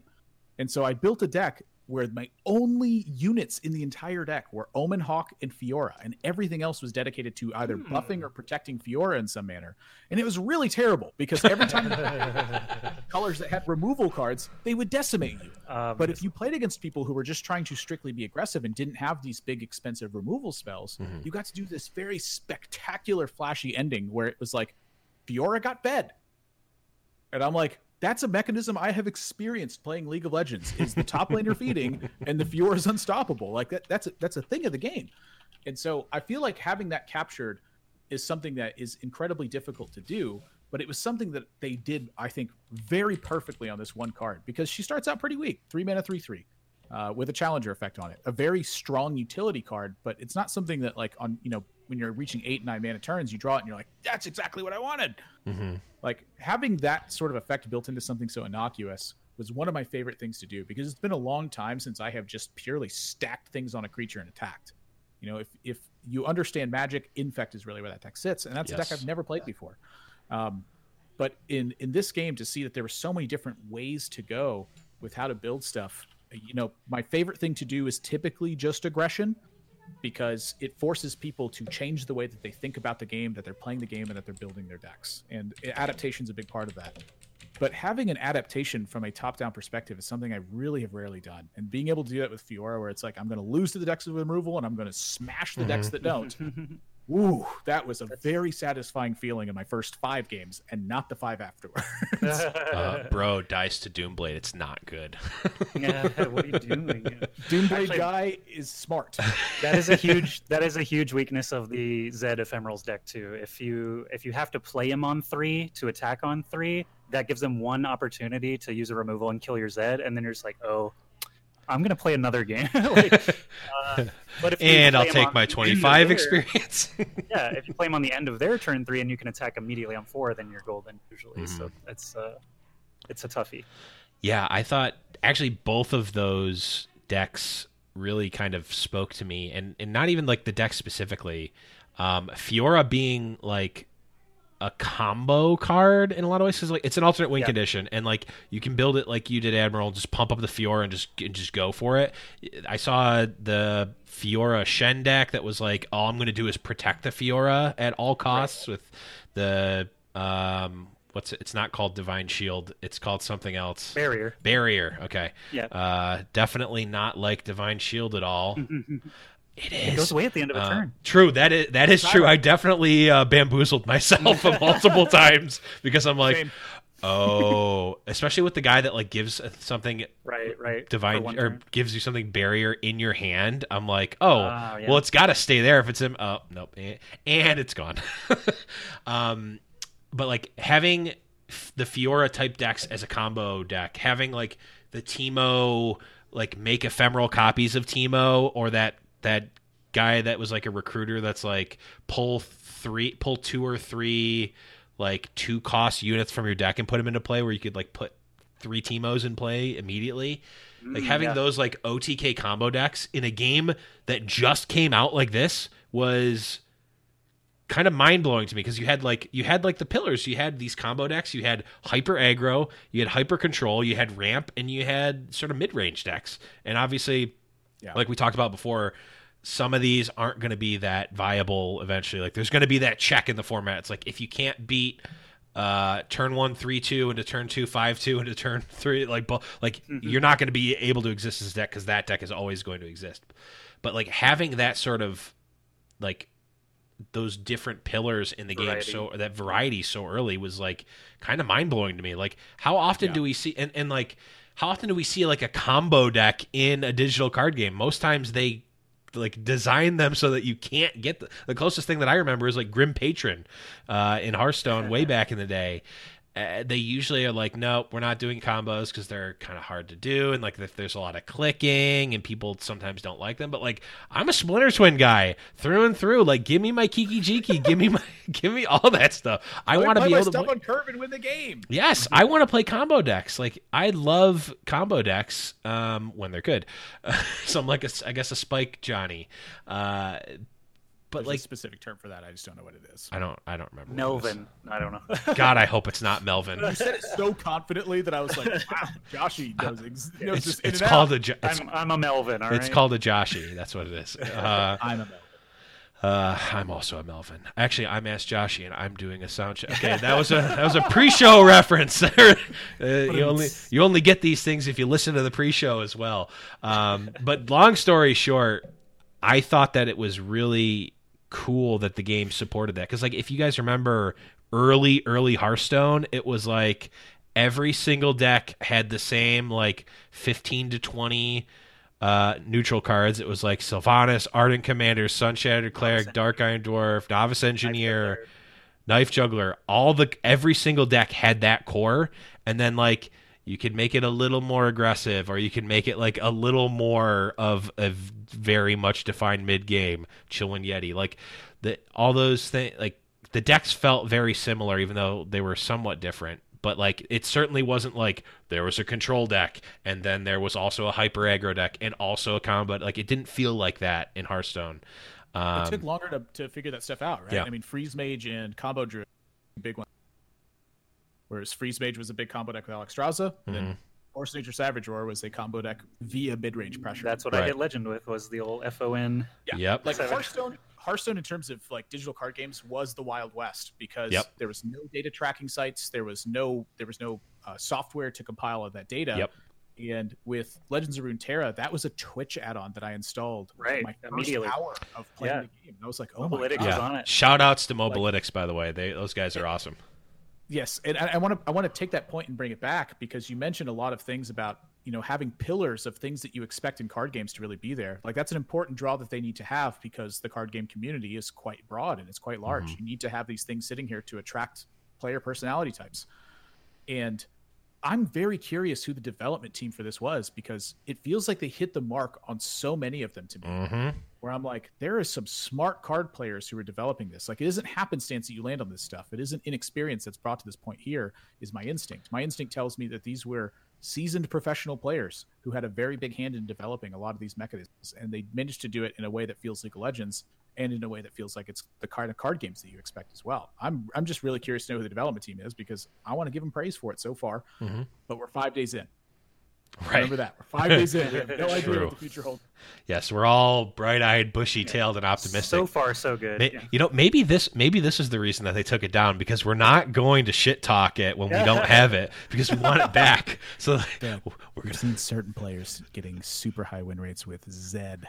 And so I built a deck where my only units in the entire deck were Omen Hawk and Fiora, and everything else was dedicated to either Hmm. buffing or protecting Fiora in some manner. And it was really terrible because every time colors that had removal cards, they would decimate you. Um, But if you played against people who were just trying to strictly be aggressive and didn't have these big expensive removal spells, Mhm. you got to do this very spectacular flashy ending where it was like Fiora got fed. And I'm like, that's a mechanism I have experienced playing League of Legends. Is the top laner feeding and the Fiora is unstoppable. Like that that's a, that's a thing of the game. And so I feel like having that captured is something that is incredibly difficult to do, but it was something that they did, I think, very perfectly on this one card because she starts out pretty weak, three mana, three three, uh, with a challenger effect on it. A very strong utility card, but it's not something that like on you know when you're reaching eight nine mana turns, you draw it and you're like, that's exactly what I wanted. hmm Like having that sort of effect built into something so innocuous was one of my favorite things to do because it's been a long time since I have just purely stacked things on a creature and attacked. You know, if if you understand magic, infect is really where that deck sits, and that's a deck I've never played before. Um, but in in this game, to see that there were so many different ways to go with how to build stuff, you know, my favorite thing to do is typically just aggression because it forces people to change the way that they think about the game, that they're playing the game, and that they're building their decks. And adaptation is a big part of that. But having an adaptation from a top-down perspective is something I really have rarely done. And being able to do that with Fiora, where it's like I'm going to lose to the decks of removal and I'm going to smash the decks mm-hmm. that don't. Ooh, that was a very satisfying feeling in my first five games, and not the five afterwards. uh, bro dice to doomblade it's not good yeah, what are you doing? Doomblade Actually- guy is smart. that is a huge that is a huge weakness of the Zed Ephemerals deck too. If you if you have to play him on three to attack on three, that gives them one opportunity to use a removal and kill your Zed, and then you're just like, oh, I'm gonna play another game. Like, uh, but if and i'll take my the end 25 their- experience Yeah, if you play them on the end of their turn three and you can attack immediately on four, then you're golden usually. Mm-hmm. So it's uh, it's a toughie. Yeah, I thought actually both of those decks really kind of spoke to me, and and not even like the deck specifically. Um, Fiora being like a combo card in a lot of ways because like it's an alternate win Yeah. condition, and like you can build it like you did Admiral, just pump up the Fiora and just and just go for it. I saw the Fiora Shen deck that was like all I'm going to do is protect the Fiora at all costs with the um what's it? It's not called Divine Shield. It's called something else. Barrier. Barrier. Okay. Yeah. Uh, definitely not like Divine Shield at all. It It is. goes away at the end of a Uh, turn. true. That is that is true. I definitely uh, bamboozled myself multiple times because I'm like, Same. oh, especially with the guy that like gives uh, something Right, right. divine or turn. gives you something barrier in your hand. I'm like, oh, Ah, yeah. well, it's got to stay there if it's him. Oh, nope, eh, and it's gone. um, but like having the Fiora type decks as a combo deck, having like the Teemo like make ephemeral copies of Teemo or that that guy that was like a recruiter that's like pull three pull two or three like two cost units from your deck and put them into play where you could like put three Teemos in play immediately. Like Mm, having yeah. those like OTK combo decks in a game that just came out like this was kind of mind blowing to me because you had like you had like the pillars. You had these combo decks. You had hyper aggro. You had hyper control. You had ramp, and you had sort of mid range decks. And obviously, Yeah. like we talked about before, some of these aren't going to be that viable eventually. Like there's going to be that check in the format. It's like if you can't beat uh turn one three two into turn two five two into turn three like like you're not going to be able to exist as a deck because that deck is always going to exist but like having that sort of like those different pillars in the game so that variety so early was like kind of mind-blowing to me like how often Yeah. do we see and, and like how often do we see like a combo deck in a digital card game most times they like design them so that you can't get the, the closest thing that I remember is like Grim Patron uh, in Hearthstone way back in the day. Uh, they usually are like, nope, we're not doing combos because they're kind of hard to do, and like if there's a lot of clicking, and people sometimes don't like them. But like, I'm a Splinter Twin guy through and through. Like, give me my Kiki Jiki, give me my, give me all that stuff. I want to be able to. stuff play- on curve and win the game. Yes, I want to play combo decks. Like I love combo decks um, when they're good. so I'm like, a, I guess a Spike Johnny, uh, but There's like a specific term for that. I just don't know what it is. I don't, I don't remember. what Melvin. I don't know. God, I hope it's not Melvin. You said it so confidently that I was like, "Wow, Joshy knows, ex- knows It's, this in it's and called out. a, Jo- it's, I'm, I'm a Melvin. All right. it's called a Joshi. That's what it is. Uh, I'm a Melvin. Uh, I'm also a Melvin. Actually, I'm Ask Joshy, and I'm doing a sound check. Okay, that was a that was a pre-show reference. uh, you only you only get these things if you listen to the pre-show as well. Um, but long story short, I thought that it was really cool that the game supported that because, like, if you guys remember early early Hearthstone, it was like every single deck had the same like 15 to 20 uh, neutral cards. It was like Sylvanas, Ardent Commander, Sun Shattered Cleric, Dark Iron Dwarf, Novice Engineer, Knife Juggler. All the every single deck had that core, and then like you could make it a little more aggressive, or you can make it like a little more of a very much defined mid game. Chillwind Yeti, like the all those things, like the decks felt very similar, even though they were somewhat different. But like it certainly wasn't like there was a control deck and then there was also a hyper aggro deck and also a combo. Like it didn't feel like that in Hearthstone. It took Um, longer to, to figure that stuff out, right? Yeah. I mean, Freeze Mage and Combo Druid, big one. Whereas Freeze Mage was a big combo deck with Alexstrasza, and Mm-hmm. then Force Nature Savage Roar was a combo deck via mid range pressure. That's what Right. I hit Legend with was the old FON. Yeah. Yep. Like Savage. Hearthstone, Hearthstone in terms of like digital card games was the Wild West because Yep. there was no data tracking sites, there was no there was no uh, software to compile all that data. Yep. And with Legends of Runeterra, that was a Twitch add-on that I installed Right, my first immediately. hour of playing Yeah. the game. And I was like, oh my Mobalytics god. yeah. on it. Shout outs to Mobalytics, by the way. They those guys are awesome. Yes, and I want to I want to take that point and bring it back because you mentioned a lot of things about you know having pillars of things that you expect in card games to really be there. Like that's an important draw that they need to have because the card game community is quite broad and it's quite large. Mm-hmm. You need to have these things sitting here to attract player personality types. And I'm very curious who the development team for this was because it feels like they hit the mark on so many of them to me hmm where I'm like, there is some smart card players who are developing this. Like, it isn't happenstance that you land on this stuff. It isn't inexperience that's brought to this point here, is my instinct. My instinct tells me that these were seasoned professional players who had a very big hand in developing a lot of these mechanisms. And they managed to do it in a way that feels League of Legends and in a way that feels like it's the kind of card games that you expect as well. I'm, I'm just really curious to know who the development team is because I want to give them praise for it so far. Mhm. But we're five days in. Right. Remember that. We're five days in. We have no idea True. what the future holds. Yes, we're all bright-eyed, bushy-tailed, and optimistic. So far, so good. May- Yeah. You know, maybe this maybe this is the reason that they took it down because we're not going to shit talk it when we don't have it because we want it back. So Yeah. we're We've gonna. seen certain players getting super high win rates with Zed.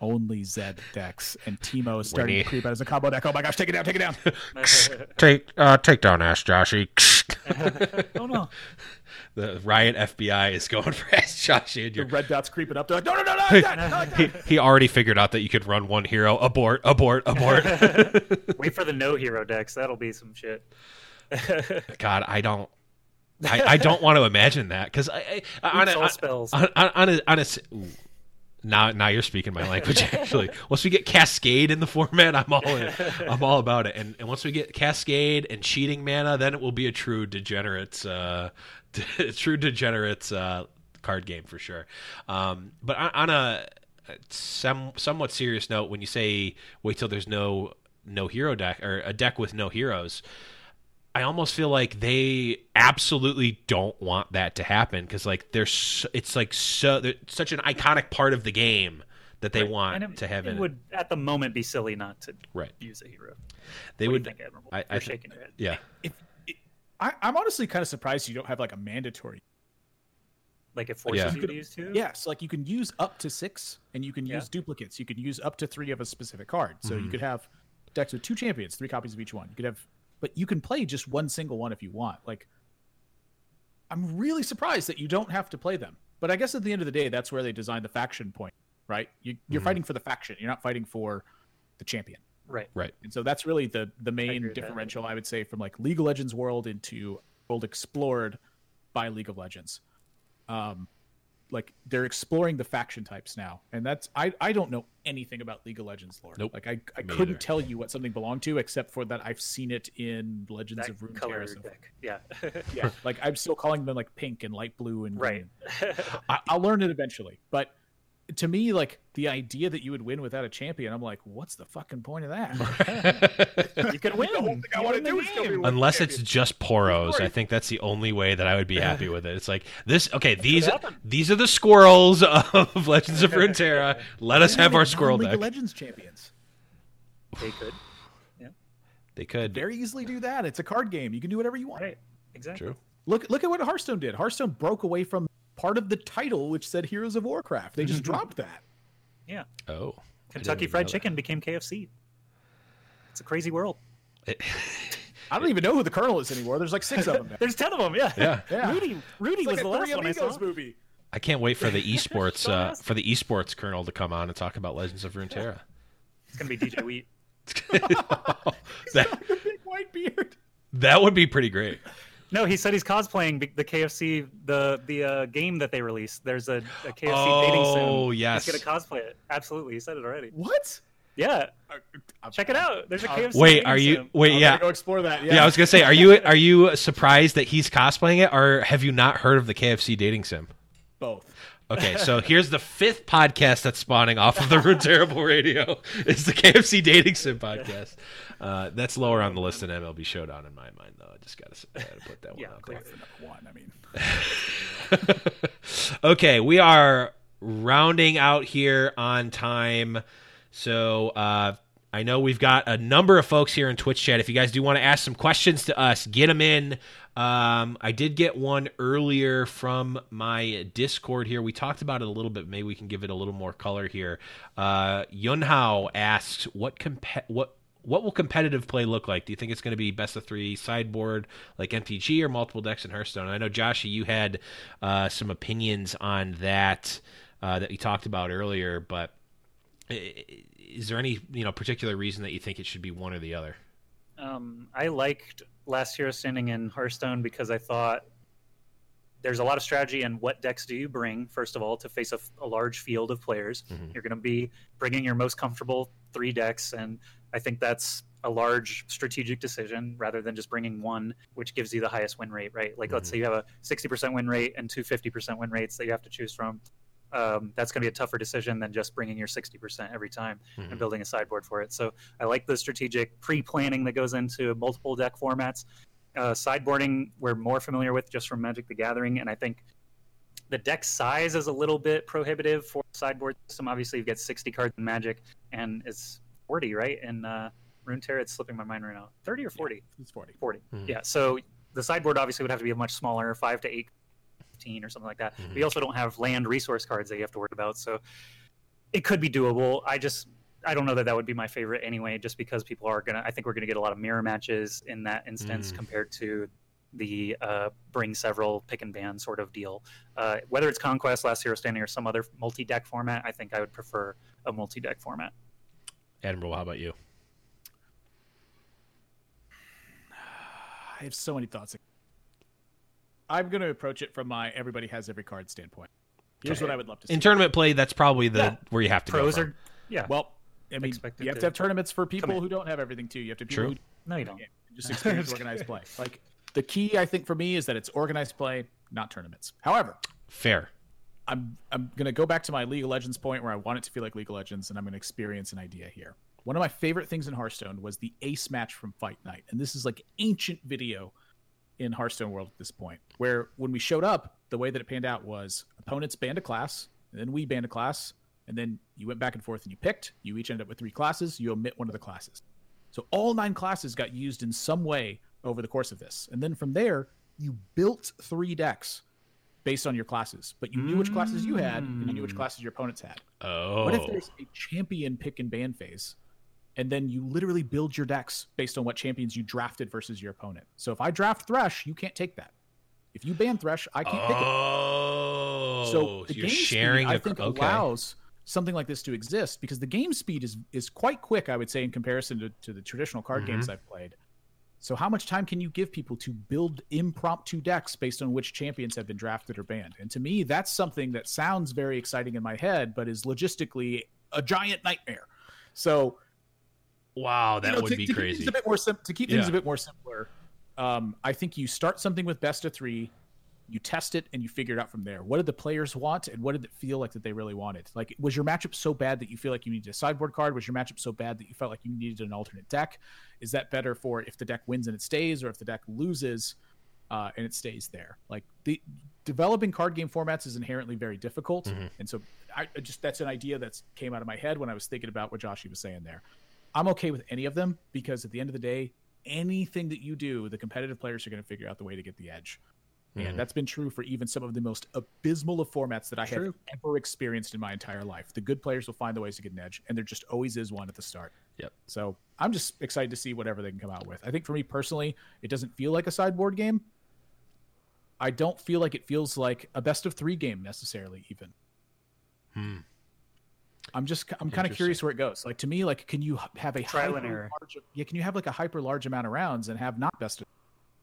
Only Zed decks. And Teemo is starting need- to creep out as a combo deck. Oh my gosh, take it down, take it down. Take uh, take down Ash Joshy. oh no. the Riot FBI is going for Ash Joshy, and the you're red dot's creeping up. They're like, no, no, no, no, like that, not like he, that. he already figured out that you could run one hero, abort, abort, abort. Wait for the no hero decks. That'll be some shit. God, I don't, I, I don't want to imagine that because I, I on, a, on, spells. on, on, on a, on a s- ooh. Now now you're speaking my language actually. once we get Cascade in the format, I'm all in. I'm all about it. And and once we get Cascade and cheating mana, then it will be a true degenerates, uh, true degenerates uh, card game for sure. Um, but on, on a some somewhat serious note, when you say wait till there's no no hero deck or a deck with no heroes. I almost feel like they absolutely don't want that to happen because like there's it's like so such an iconic part of the game that they Right. want And it, to have it in it. would at the moment be silly not to Right. use a hero. They What would think, Admirable? I- I You're thi- shaking your head. yeah. If I, I'm honestly kind of surprised you don't have like a mandatory. Like it forces Yeah. you to use two. Yes, like you can use up to six, and you can Yeah. use duplicates. You can use up to three of a specific card. So Mm-hmm. you could have decks with two champions, three copies of each one. You could have, but you can play just one single one if you want. Like, I'm really surprised that you don't have to play them. But I guess at the end of the day, that's where they designed the faction point, right? You, you're Mhm. fighting for the faction. You're not fighting for the champion. Right. Right. And so that's really the the main with that. differential I would say from like League of Legends world into world explored by League of Legends. Um like they're exploring the faction types now. And that's I I don't know anything about League of Legends lore. Nope. Like I, I Me couldn't either. tell you what something belonged to except for that I've seen it in Legends That of Runeterra. color deck. Yeah. Yeah. like I'm still calling them like pink and light blue and right. green. I, I'll learn it eventually. But to me, like the idea that you would win without a champion, I'm like, what's the fucking point of that? you could win. The whole thing I You win the do is go game. be one Unless it's just poros, I think that's the only way that I would be happy with it. It's like this. Okay, these these are the squirrels of Legends of Runeterra. Let us have our squirrel League deck. of Legends champions. They could. Yeah. They could. Very easily do that. It's a card game. You can do whatever you want. Right. Exactly. True. Look look at what Hearthstone did. Hearthstone broke away from part of the title which said Heroes of Warcraft. They just dropped that. Yeah. Oh, Kentucky Fried. Chicken became KFC. It's a crazy world. It- I don't even know who the Colonel is anymore. There's like six of them. now. There's ten of them. Yeah. Yeah. Yeah. Rudy. Rudy It's was like the a last one I Amigos saw. movie. I can't wait for the esports uh, for the esports Colonel to come on and talk about Legends of Runeterra. It's gonna be DJ Wheat. that the big white beard. that would be pretty great. No, he said he's cosplaying the KFC the the uh, game that they released. There's a, a KFC dating sim. Oh yes. He's gonna cosplay it. Absolutely, he said it already. What? Yeah, I'm- check it out. There's a Uh, KFC. Wait, dating are you? sim. Wait, I'm yeah. go explore that. Yeah. Yeah, I was gonna say, are you are you surprised that he's cosplaying it, or have you not heard of the KFC dating sim? both. Okay, so here's the fifth podcast that's spawning off of the Rune Terrible Radio. It's the KFC dating sim podcast. Uh, that's lower on the list than MLB Showdown in my mind, though. I just gotta, gotta put that one Yeah, out there. One. I mean, okay, we are rounding out here on time. So uh, I know we've got a number of folks here in Twitch chat. If you guys do want to ask some questions to us, get them in. Um, I did get one earlier from my Discord here. We talked about it a little bit. Maybe we can give it a little more color here. Uh, Yunhao asks, "What comp- what what will competitive play look like? Do you think it's going to be best of three sideboard like MTG or multiple decks in Hearthstone? I know Joshy, you had uh, some opinions on that uh, that you talked about earlier, but is there any you know particular reason that you think it should be one or the other? Um, I liked last hero standing in Hearthstone because I thought there's a lot of strategy in what decks do you bring first of all to face a large field of players. Mhm. You're going to be bringing your most comfortable three decks, and I think that's a large strategic decision rather than just bringing one, which gives you the highest win rate, right? Like, let's Mhm. say you have a 60% win rate and two 50% win rates that you have to choose from. Um, that's going to be a tougher decision than just bringing your 60% every time Mhm. and building a sideboard for it. So I like the strategic pre-planning that goes into multiple deck formats. Uh, sideboarding we're more familiar with just from Magic the Gathering, and I think the deck size is a little bit prohibitive for sideboard system. Obviously, you've got 60 cards in Magic, and it's 40, right? And uh, Runeterra, it's slipping my mind right now. 30 or 40? it's forty. 40. Mhm. Yeah. So the sideboard obviously would have to be a much smaller, five to eight, 15 or something like that. Mhm. We also don't have land resource cards that you have to worry about. So it could be doable. I just I don't know that that would be my favorite anyway, just because people are gonna. I think we're gonna get a lot of mirror matches in that instance Mm. compared to the uh, bring several pick and ban sort of deal. Uh, whether it's Conquest, Last Hero Standing, or some other multi-deck format, I think I would prefer a multi-deck format. Admiral, how about you? I have so many thoughts. I'm going to approach it from my everybody has every card standpoint. Here's Okay. what I would love to see. In tournament play, that's probably the Yeah. where you have to Pros go. from. are yeah. well, I mean, Expected you have to to have tournaments for people who don't have everything too. You have to True. people no, you don't. just experience organized play. Like the key, I think, for me is that it's organized play, not tournaments. However, Fair. I'm I'm gonna go back to my League of Legends point where I want it to feel like League of Legends, and I'm gonna experience an idea here. one of my favorite things in Hearthstone was the ace match from Fight Night. And this is like ancient video in Hearthstone world at this point, where when we showed up, the way that it panned out was opponents banned a class, and then we banned a class, and then you went back and forth and you picked. You each ended up with three classes. You omit one of the classes. So all nine classes got used in some way over the course of this. And then from there, you built three decks based on your classes, but you knew which classes you had and you knew which classes your opponents had. Oh, What if there's a champion pick and ban phase, and then you literally build your decks based on what champions you drafted versus your opponent? So if I draft Thresh, you can't take that. If you ban Thresh, I can't pick it. oh, So the you're game sharing. speed, I a- think, okay. allows something like this to exist because the game speed is is quite quick. I would say in comparison to, to the traditional card Mm-hmm. games I've played. So how much time can you give people to build impromptu decks based on which champions have been drafted or banned? And to me, that's something that sounds very exciting in my head, but is logistically a giant nightmare. So Wow, that you know, would to, be to Keep crazy. things a bit more sim- to keep things Yeah. a bit more simpler, um, I think you start something with best of three, you test it, and you figure it out from there. What did the players want, and what did it feel like that they really wanted? Like, was your matchup so bad that you feel like you needed a sideboard card? Was your matchup so bad that you felt like you needed an alternate deck? Is that better for if the deck wins and it stays, or if the deck loses uh, and it stays there? Like the developing card game formats is inherently very difficult, Mhm. and so I just that's an idea that came out of my head when I was thinking about what Joshy was saying there. I'm okay with any of them because at the end of the day, anything that you do, the competitive players are going to figure out the way to get the edge. Mhm. And that's been true for even some of the most abysmal of formats that I True. have ever experienced in my entire life. The good players will find the ways to get an edge, and there just always is one at the start. Yep. So I'm just excited to see whatever they can come out with. I think for me personally, it doesn't feel like a sideboard game. I don't feel like it feels like a best of three game necessarily, even. Hmm. I'm just I'm kind of curious where it goes. Like to me, like can you have a Trial and hyper error. large, yeah, can you have like a hyper large amount of rounds and have not best of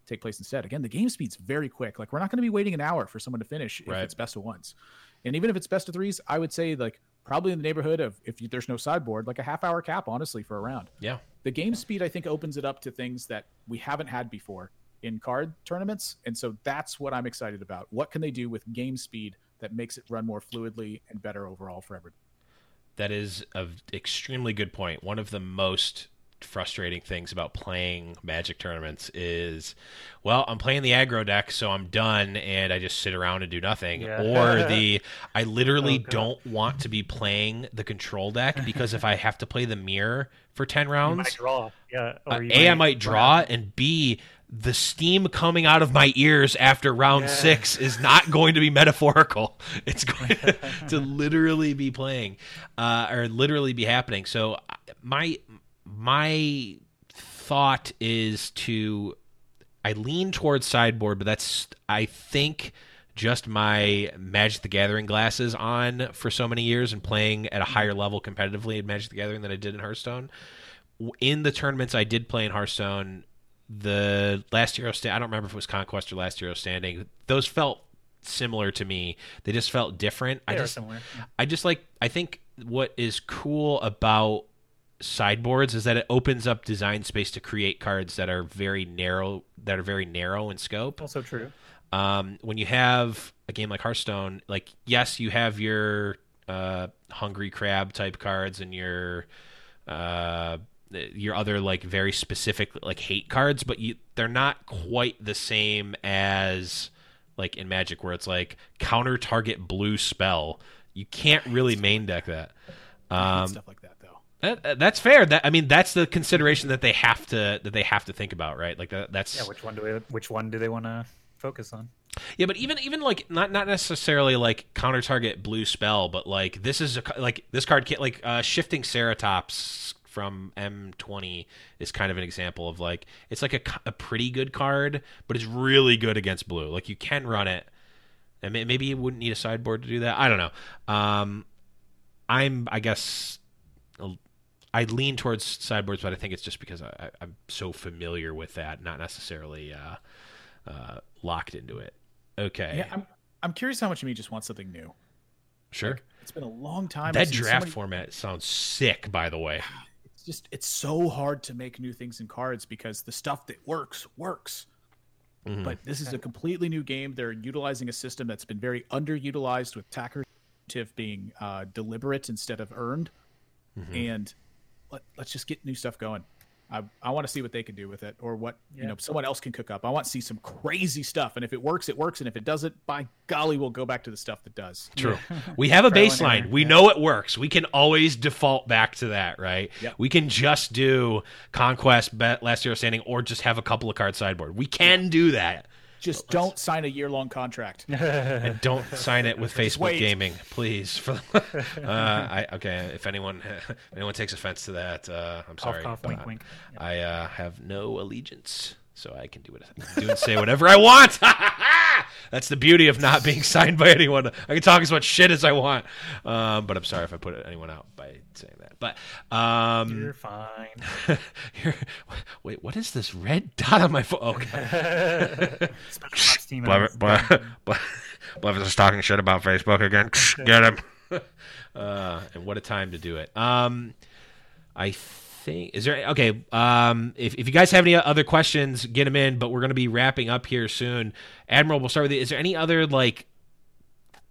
take place instead? Again, the game speed's very quick. Like we're not going to be waiting an hour for someone to finish if Right. it's best of ones, and even if it's best of threes, I would say like probably in the neighborhood of if you, there's no sideboard, like a half hour cap, honestly, for a round. Yeah. The game speed I think opens it up to things that we haven't had before in card tournaments, and so that's what I'm excited about. What can they do with game speed that makes it run more fluidly and better overall for everybody? That is an extremely good point. One of the most frustrating things about playing Magic tournaments is, well, I'm playing the aggro deck, so I'm done, and I just sit around and do nothing. Yeah. Or the I literally Oh, don't want to be playing the control deck because if I have to play the mirror for ten You rounds, might draw. Yeah. uh, a I might draw, and B the steam coming out of my ears after round Yeah. six is not going to be metaphorical. It's going to literally be playing, uh, or literally be happening. So my my thought is to I lean towards sideboard, but that's I think just my Magic the Gathering glasses on for so many years and playing at a higher level competitively in Magic the Gathering than I did in Hearthstone. In the tournaments I did play in Hearthstone, the last Hero stand I don't remember if it was Conquest or last Hero standing. Those felt similar to me. They just felt different. I They are just similar. I just like I think what is cool about sideboards is that it opens up design space to create cards that are very narrow that are very narrow in scope. Also true. Um, when you have a game like Hearthstone, like yes, you have your uh, hungry crab type cards and your uh, your other like very specific like hate cards, but you they're not quite the same as like in Magic where it's like counter target blue spell. You can't really main deck that. Um, stuff like that. That, that- that's fair. That I mean, that's the consideration that they have to that they have to think about, right? Like that, that's Yeah. Which one do we? Which one do they want to focus on? Yeah, but even even like not not necessarily like counter target blue spell, but like this is a like this card can't like uh, shifting Ceratops from M20 is kind of an example of like it's like a, a pretty good card, but it's really good against blue. Like you can run it, and maybe you wouldn't need a sideboard to do that. I don't know. Um, I'm I guess I lean towards sideboards, but I think it's just because I, I'm so familiar with that, not necessarily uh, uh, locked into it. Okay. Yeah, I'm I'm curious how much of me just wants something new. Sure. It's been a long time. That draft many- format sounds sick, by the way. It's just it's so hard to make new things in cards because the stuff that works works. Mhm. But this is a completely new game. They're utilizing a system that's been very underutilized with attacker being uh, deliberate instead of earned. Mhm. And let, us just get new stuff going. I, I want to see what they can do with it or what Yeah. you know someone else can cook up. I want to see some crazy stuff, and if it works, it works, and if it doesn't, by golly, we'll go back to the stuff that does. True. We have a baseline. We yeah. know it works. We can always default back to that, right? Yep. We can just do Conquest, Bet, Last Hero Standing, or just have a couple of cards sideboard. We can do that. Just don't sign a year long contract. And don't sign it with Facebook. Gaming, please. For uh, I okay. If anyone if anyone takes offense to that, uh, I'm sorry. cough, but wink, wink. Yep. I uh, have no allegiance, so I can do it. Do and say whatever I want. That's the beauty of not being signed by anyone. I can talk as much shit as I want. Um, but I'm sorry if I put anyone out by saying that. But um, You're fine. here- wait, what is this red dot on my phone? Okay. Special ops team. Blev- Ble- Ble- Blev is talking shit about Facebook again. Get him. Uh, and what a time to do it. Um, I think is there okay. Um, if if you guys have any other questions, get them in. But we're going to be wrapping up here soon. Admiral, we'll start with you. Is there any other like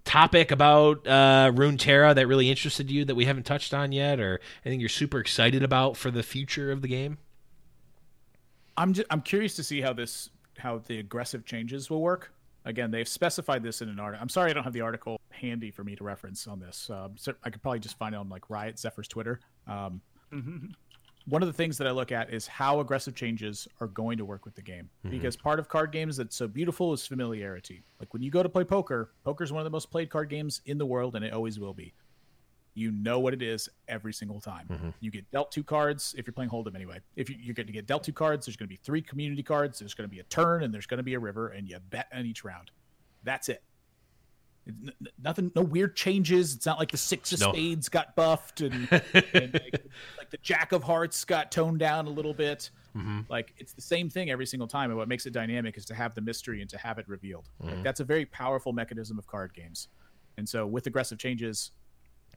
topic about uh, Runeterra that really interested you that we haven't touched on yet, or anything you're super excited about for the future of the game? I'm just, I'm curious to see how this how the aggressive changes will work. Again, they've specified this in an article. I'm sorry I don't have the article handy for me to reference on this. Um, so I could probably just find it on like Riot Zephyr's Twitter. Um, one of the things that I look at is how aggressive changes are going to work with the game. Mm-hmm. Because part of card games that's so beautiful is familiarity. Like when you go to play poker, poker is one of the most played card games in the world, and it always will be. You know what it is every single time. Mm-hmm. You get dealt two cards if you're playing Hold'em anyway. If you, you're going to get dealt two cards, there's going to be three community cards. There's going to be a turn, and there's going to be a river, and you bet on each round. That's it. N- n- nothing, no weird changes. It's not like the six of No. spades got buffed and, and like, like the jack of hearts got toned down a little bit. Like it's the same thing every single time. And what makes it dynamic is to have the mystery and to have it revealed. Like, that's a very powerful mechanism of card games. And so with aggressive changes,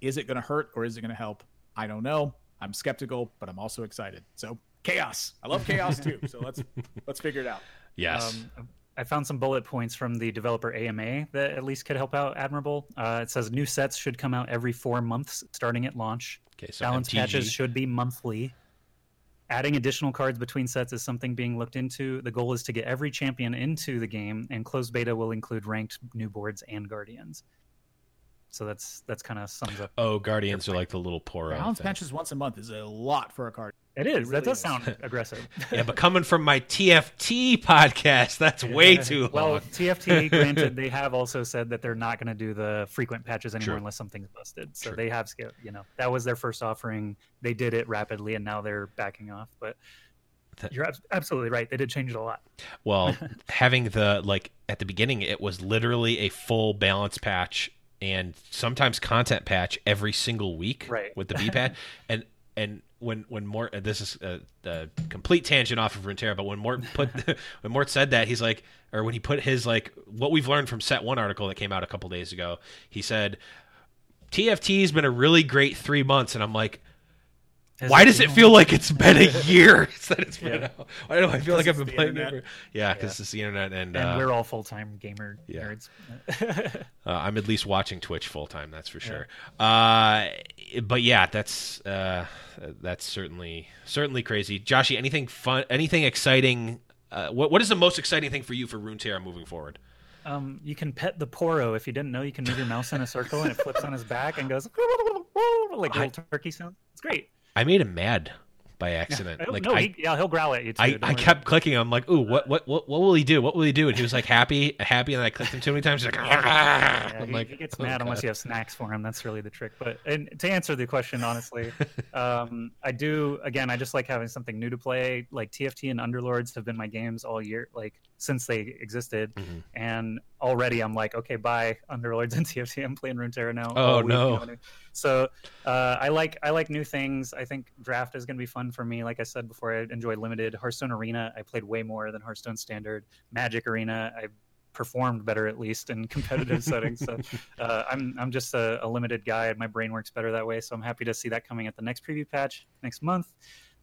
is it going to hurt or is it going to help? I don't know. I'm skeptical, but I'm also excited. So chaos. I love chaos too. So let's let's figure it out. Yes. Um, I found some bullet points from the developer AMA that at least could help out Admirable. Uh, it says new sets should come out every four months starting at launch. okay. So Balance MTG. patches should be monthly. Adding additional cards between sets is something being looked into. The goal is to get every champion into the game, and closed beta will include ranked new boards and guardians. So that's that's kind of sums up. Oh, Guardians are like the little poor. Balance patches once a month is a lot for a card. It is. that does sound aggressive. Yeah, but coming from my TFT podcast, that's way too long. Well, TFT, granted, they have also said that they're not going to do the frequent patches anymore True. unless something's busted. So True. they have. You know, that was their first offering. They did it rapidly, and now they're backing off. But you're ab- absolutely right. They did change it a lot. Well, having the like at the beginning, it was literally a full balance patch and sometimes content patch every single week Right. with the B pad. and and when when Mort, uh, this is a, a complete tangent off of Runeterra, but when Mort put when Mort said that, he's like, or when he put his like what we've learned from Set One article that came out a couple days ago, he said. TFT's been a really great three months, and I'm like, Has why does it feel like it's been a year that it's been Yeah. out? Why do I feel like I've been playing it? For, yeah, because it's the internet, and, And uh, we're all full time gamer yeah. nerds. uh, I'm at least watching Twitch full time. That's for sure. Uh, but yeah, that's uh, that's certainly certainly crazy. Joshy, anything fun? Anything exciting? Uh, what what is the most exciting thing for you for Runeterra moving forward? um, you can pet the Poro. If you didn't know, you can move your mouse in a circle and it flips on his back and goes like little turkey sound. It's great. I made him mad by accident. I don't like know. I, he, yeah, he'll growl at you too. I, I kept clicking. I'm like, ooh, what, what, what, what will he do? What will he do? And he was like, happy, happy. And I clicked him too many times. He's like, Yeah, I'm he, like, he gets oh, mad unless you have snacks for him. That's really the trick. But and to answer the question honestly, um, I do. Again, I just like having something new to play. Like TFT and Underlords have been my games all year, like since they existed. Mhm. And already I'm like, okay, bye Underlords and TFT. I'm playing Runeterra now. Oh, week, no. So uh, I like I like new things. I think draft is going to be fun for me. Like I said before, I enjoy limited Hearthstone Arena. I played way more than Hearthstone Standard. Magic Arena, I performed better at least in competitive settings. So uh, I'm I'm just a, a limited guy, and my brain works better that way. So I'm happy to see that coming at the next preview patch next month.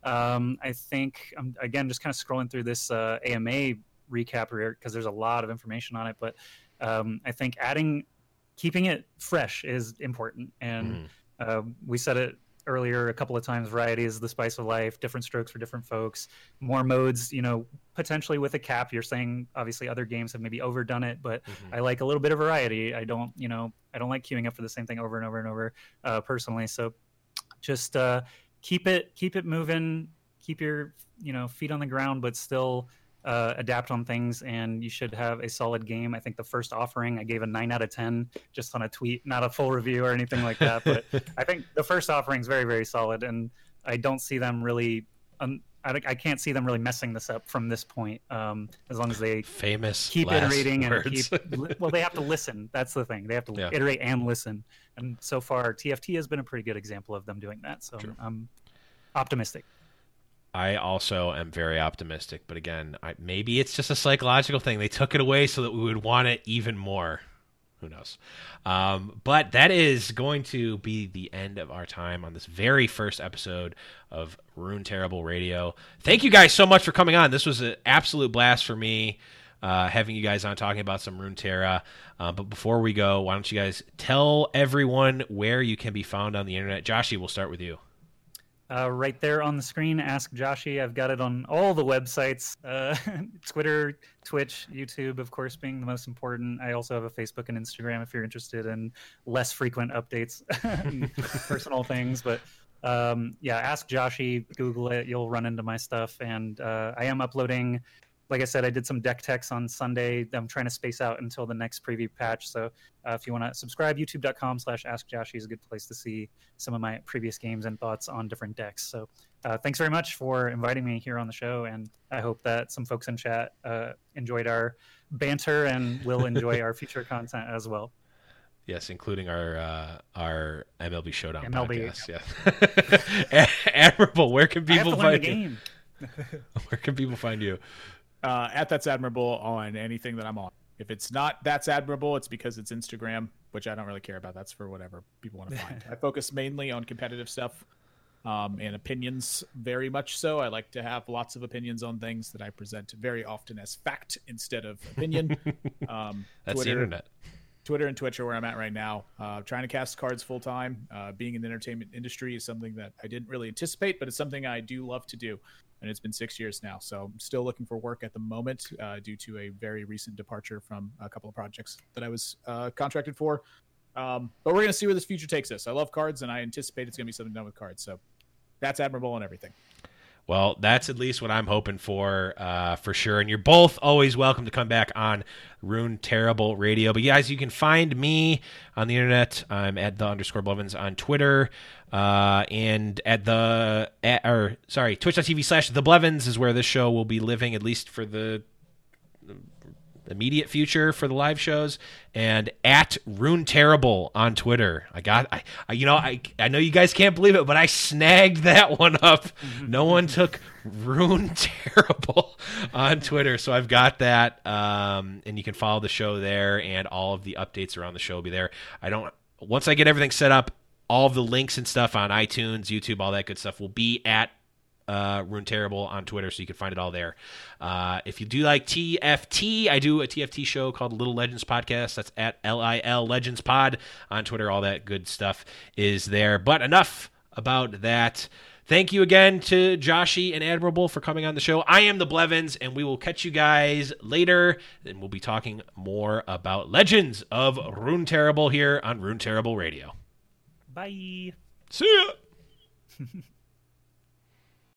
Um, I think I'm again just kind of scrolling through this uh, AMA recap here because there's a lot of information on it, but um, I think adding keeping it fresh is important and Mhm. uh, we said it earlier a couple of times, variety is the spice of life. Different strokes for different folks. More modes, you know, potentially with a cap. You're saying obviously other games have maybe overdone it, but Mhm. I like a little bit of variety. I don't, you know, I don't like queuing up for the same thing over and over and over uh, personally. So just uh, keep it keep it moving. Keep your you know feet on the ground, but still uh, adapt on things, and you should have a solid game. I think the first offering I gave a nine out of ten, just on a tweet, not a full review or anything like that. But I think the first offering is very very solid, and I don't see them really. Um, I, I can't see them really messing this up from this point. Um, as long as they Famous keep iterating and keep well they have to listen that's the thing they have to Yeah. iterate and listen and so far tft has been a pretty good example of them doing that so True. i'm optimistic I also am very optimistic, but again, I, maybe it's just a psychological thing. They took it away so that we would want it even more. Who knows? Um, but that is going to be the end of our time on this very first episode of Rune Terrible Radio. Thank you guys so much for coming on. This was an absolute blast for me. Uh, having you guys on talking about some Runeterra. Uh, but before we go, why don't you guys tell everyone where you can be found on the internet? Joshy, we'll start with you. Uh, right there on the screen ask joshy i've got it on all the websites uh, twitter twitch youtube of course being the most important. I also have a facebook and instagram if you're interested in less frequent updates personal things but um, yeah ask joshy google it. You'll run into my stuff. And uh, i am uploading like I said, I did some deck techs on Sunday. I'm trying to space out until the next preview patch. So uh, if you want to subscribe, youtube.com slash ask Joshy is a good place to see some of my previous games and thoughts on different decks. So uh, thanks very much for inviting me here on the show. And I hope that some folks in chat uh, enjoyed our banter and will enjoy our future content as well. Yes, including our uh, our MLB Showdown MLB. podcast. Yeah, Admirable. Where can people to learn the find you? Where can people find you? Uh, at that's admirable on anything that I'm on. If it's not that's admirable, it's because it's Instagram, which I don't really care about. That's for whatever people want to find. I focus mainly on competitive stuff um, and opinions, very much so. I like to have lots of opinions on things that I present very often as fact instead of opinion. Um, That's the Twitter, internet. Twitter and Twitch are where I'm at right now. Uh, trying to cast cards full time. Uh, being in the entertainment industry is something that I didn't really anticipate, but it's something I do love to do. And it's been six years now. So I'm still looking for work at the moment uh, due to a very recent departure from a couple of projects that I was uh, contracted for. Um, but we're going to see where this future takes us. I love cards and I anticipate it's going to be something done with cards. So that's admirable and everything. Well, that's at least what I'm hoping for, uh, for sure. And you're both always welcome to come back on Rune Terrible Radio. But guys, you can find me on the internet. I'm at the underscore Blevins on Twitter, uh, and at the at, or sorry, Twitch.tv slash the Blevins is where this show will be living at least for the immediate future for the live shows and at rune terrible on twitter. I got I, I you know i i know you guys can't believe it but i snagged that one up. No one took rune terrible on twitter so i've got that um and you can follow the show there and all of the updates around the show will be there. I don't once i get everything set up all of the links and stuff on itunes youtube all that good stuff will be at uh, Rune Terrible on Twitter, so you can find it all there. Uh, if you do like TFT, I do a TFT show called Little Legends Podcast. That's at LIL Legends Pod on Twitter. All that good stuff is there. But enough about that. Thank you again to Joshy and Admirable for coming on the show. I am the Blevins, and we will catch you guys later. And we'll be talking more about Legends of Rune Terrible here on Rune Terrible Radio. Bye. See ya.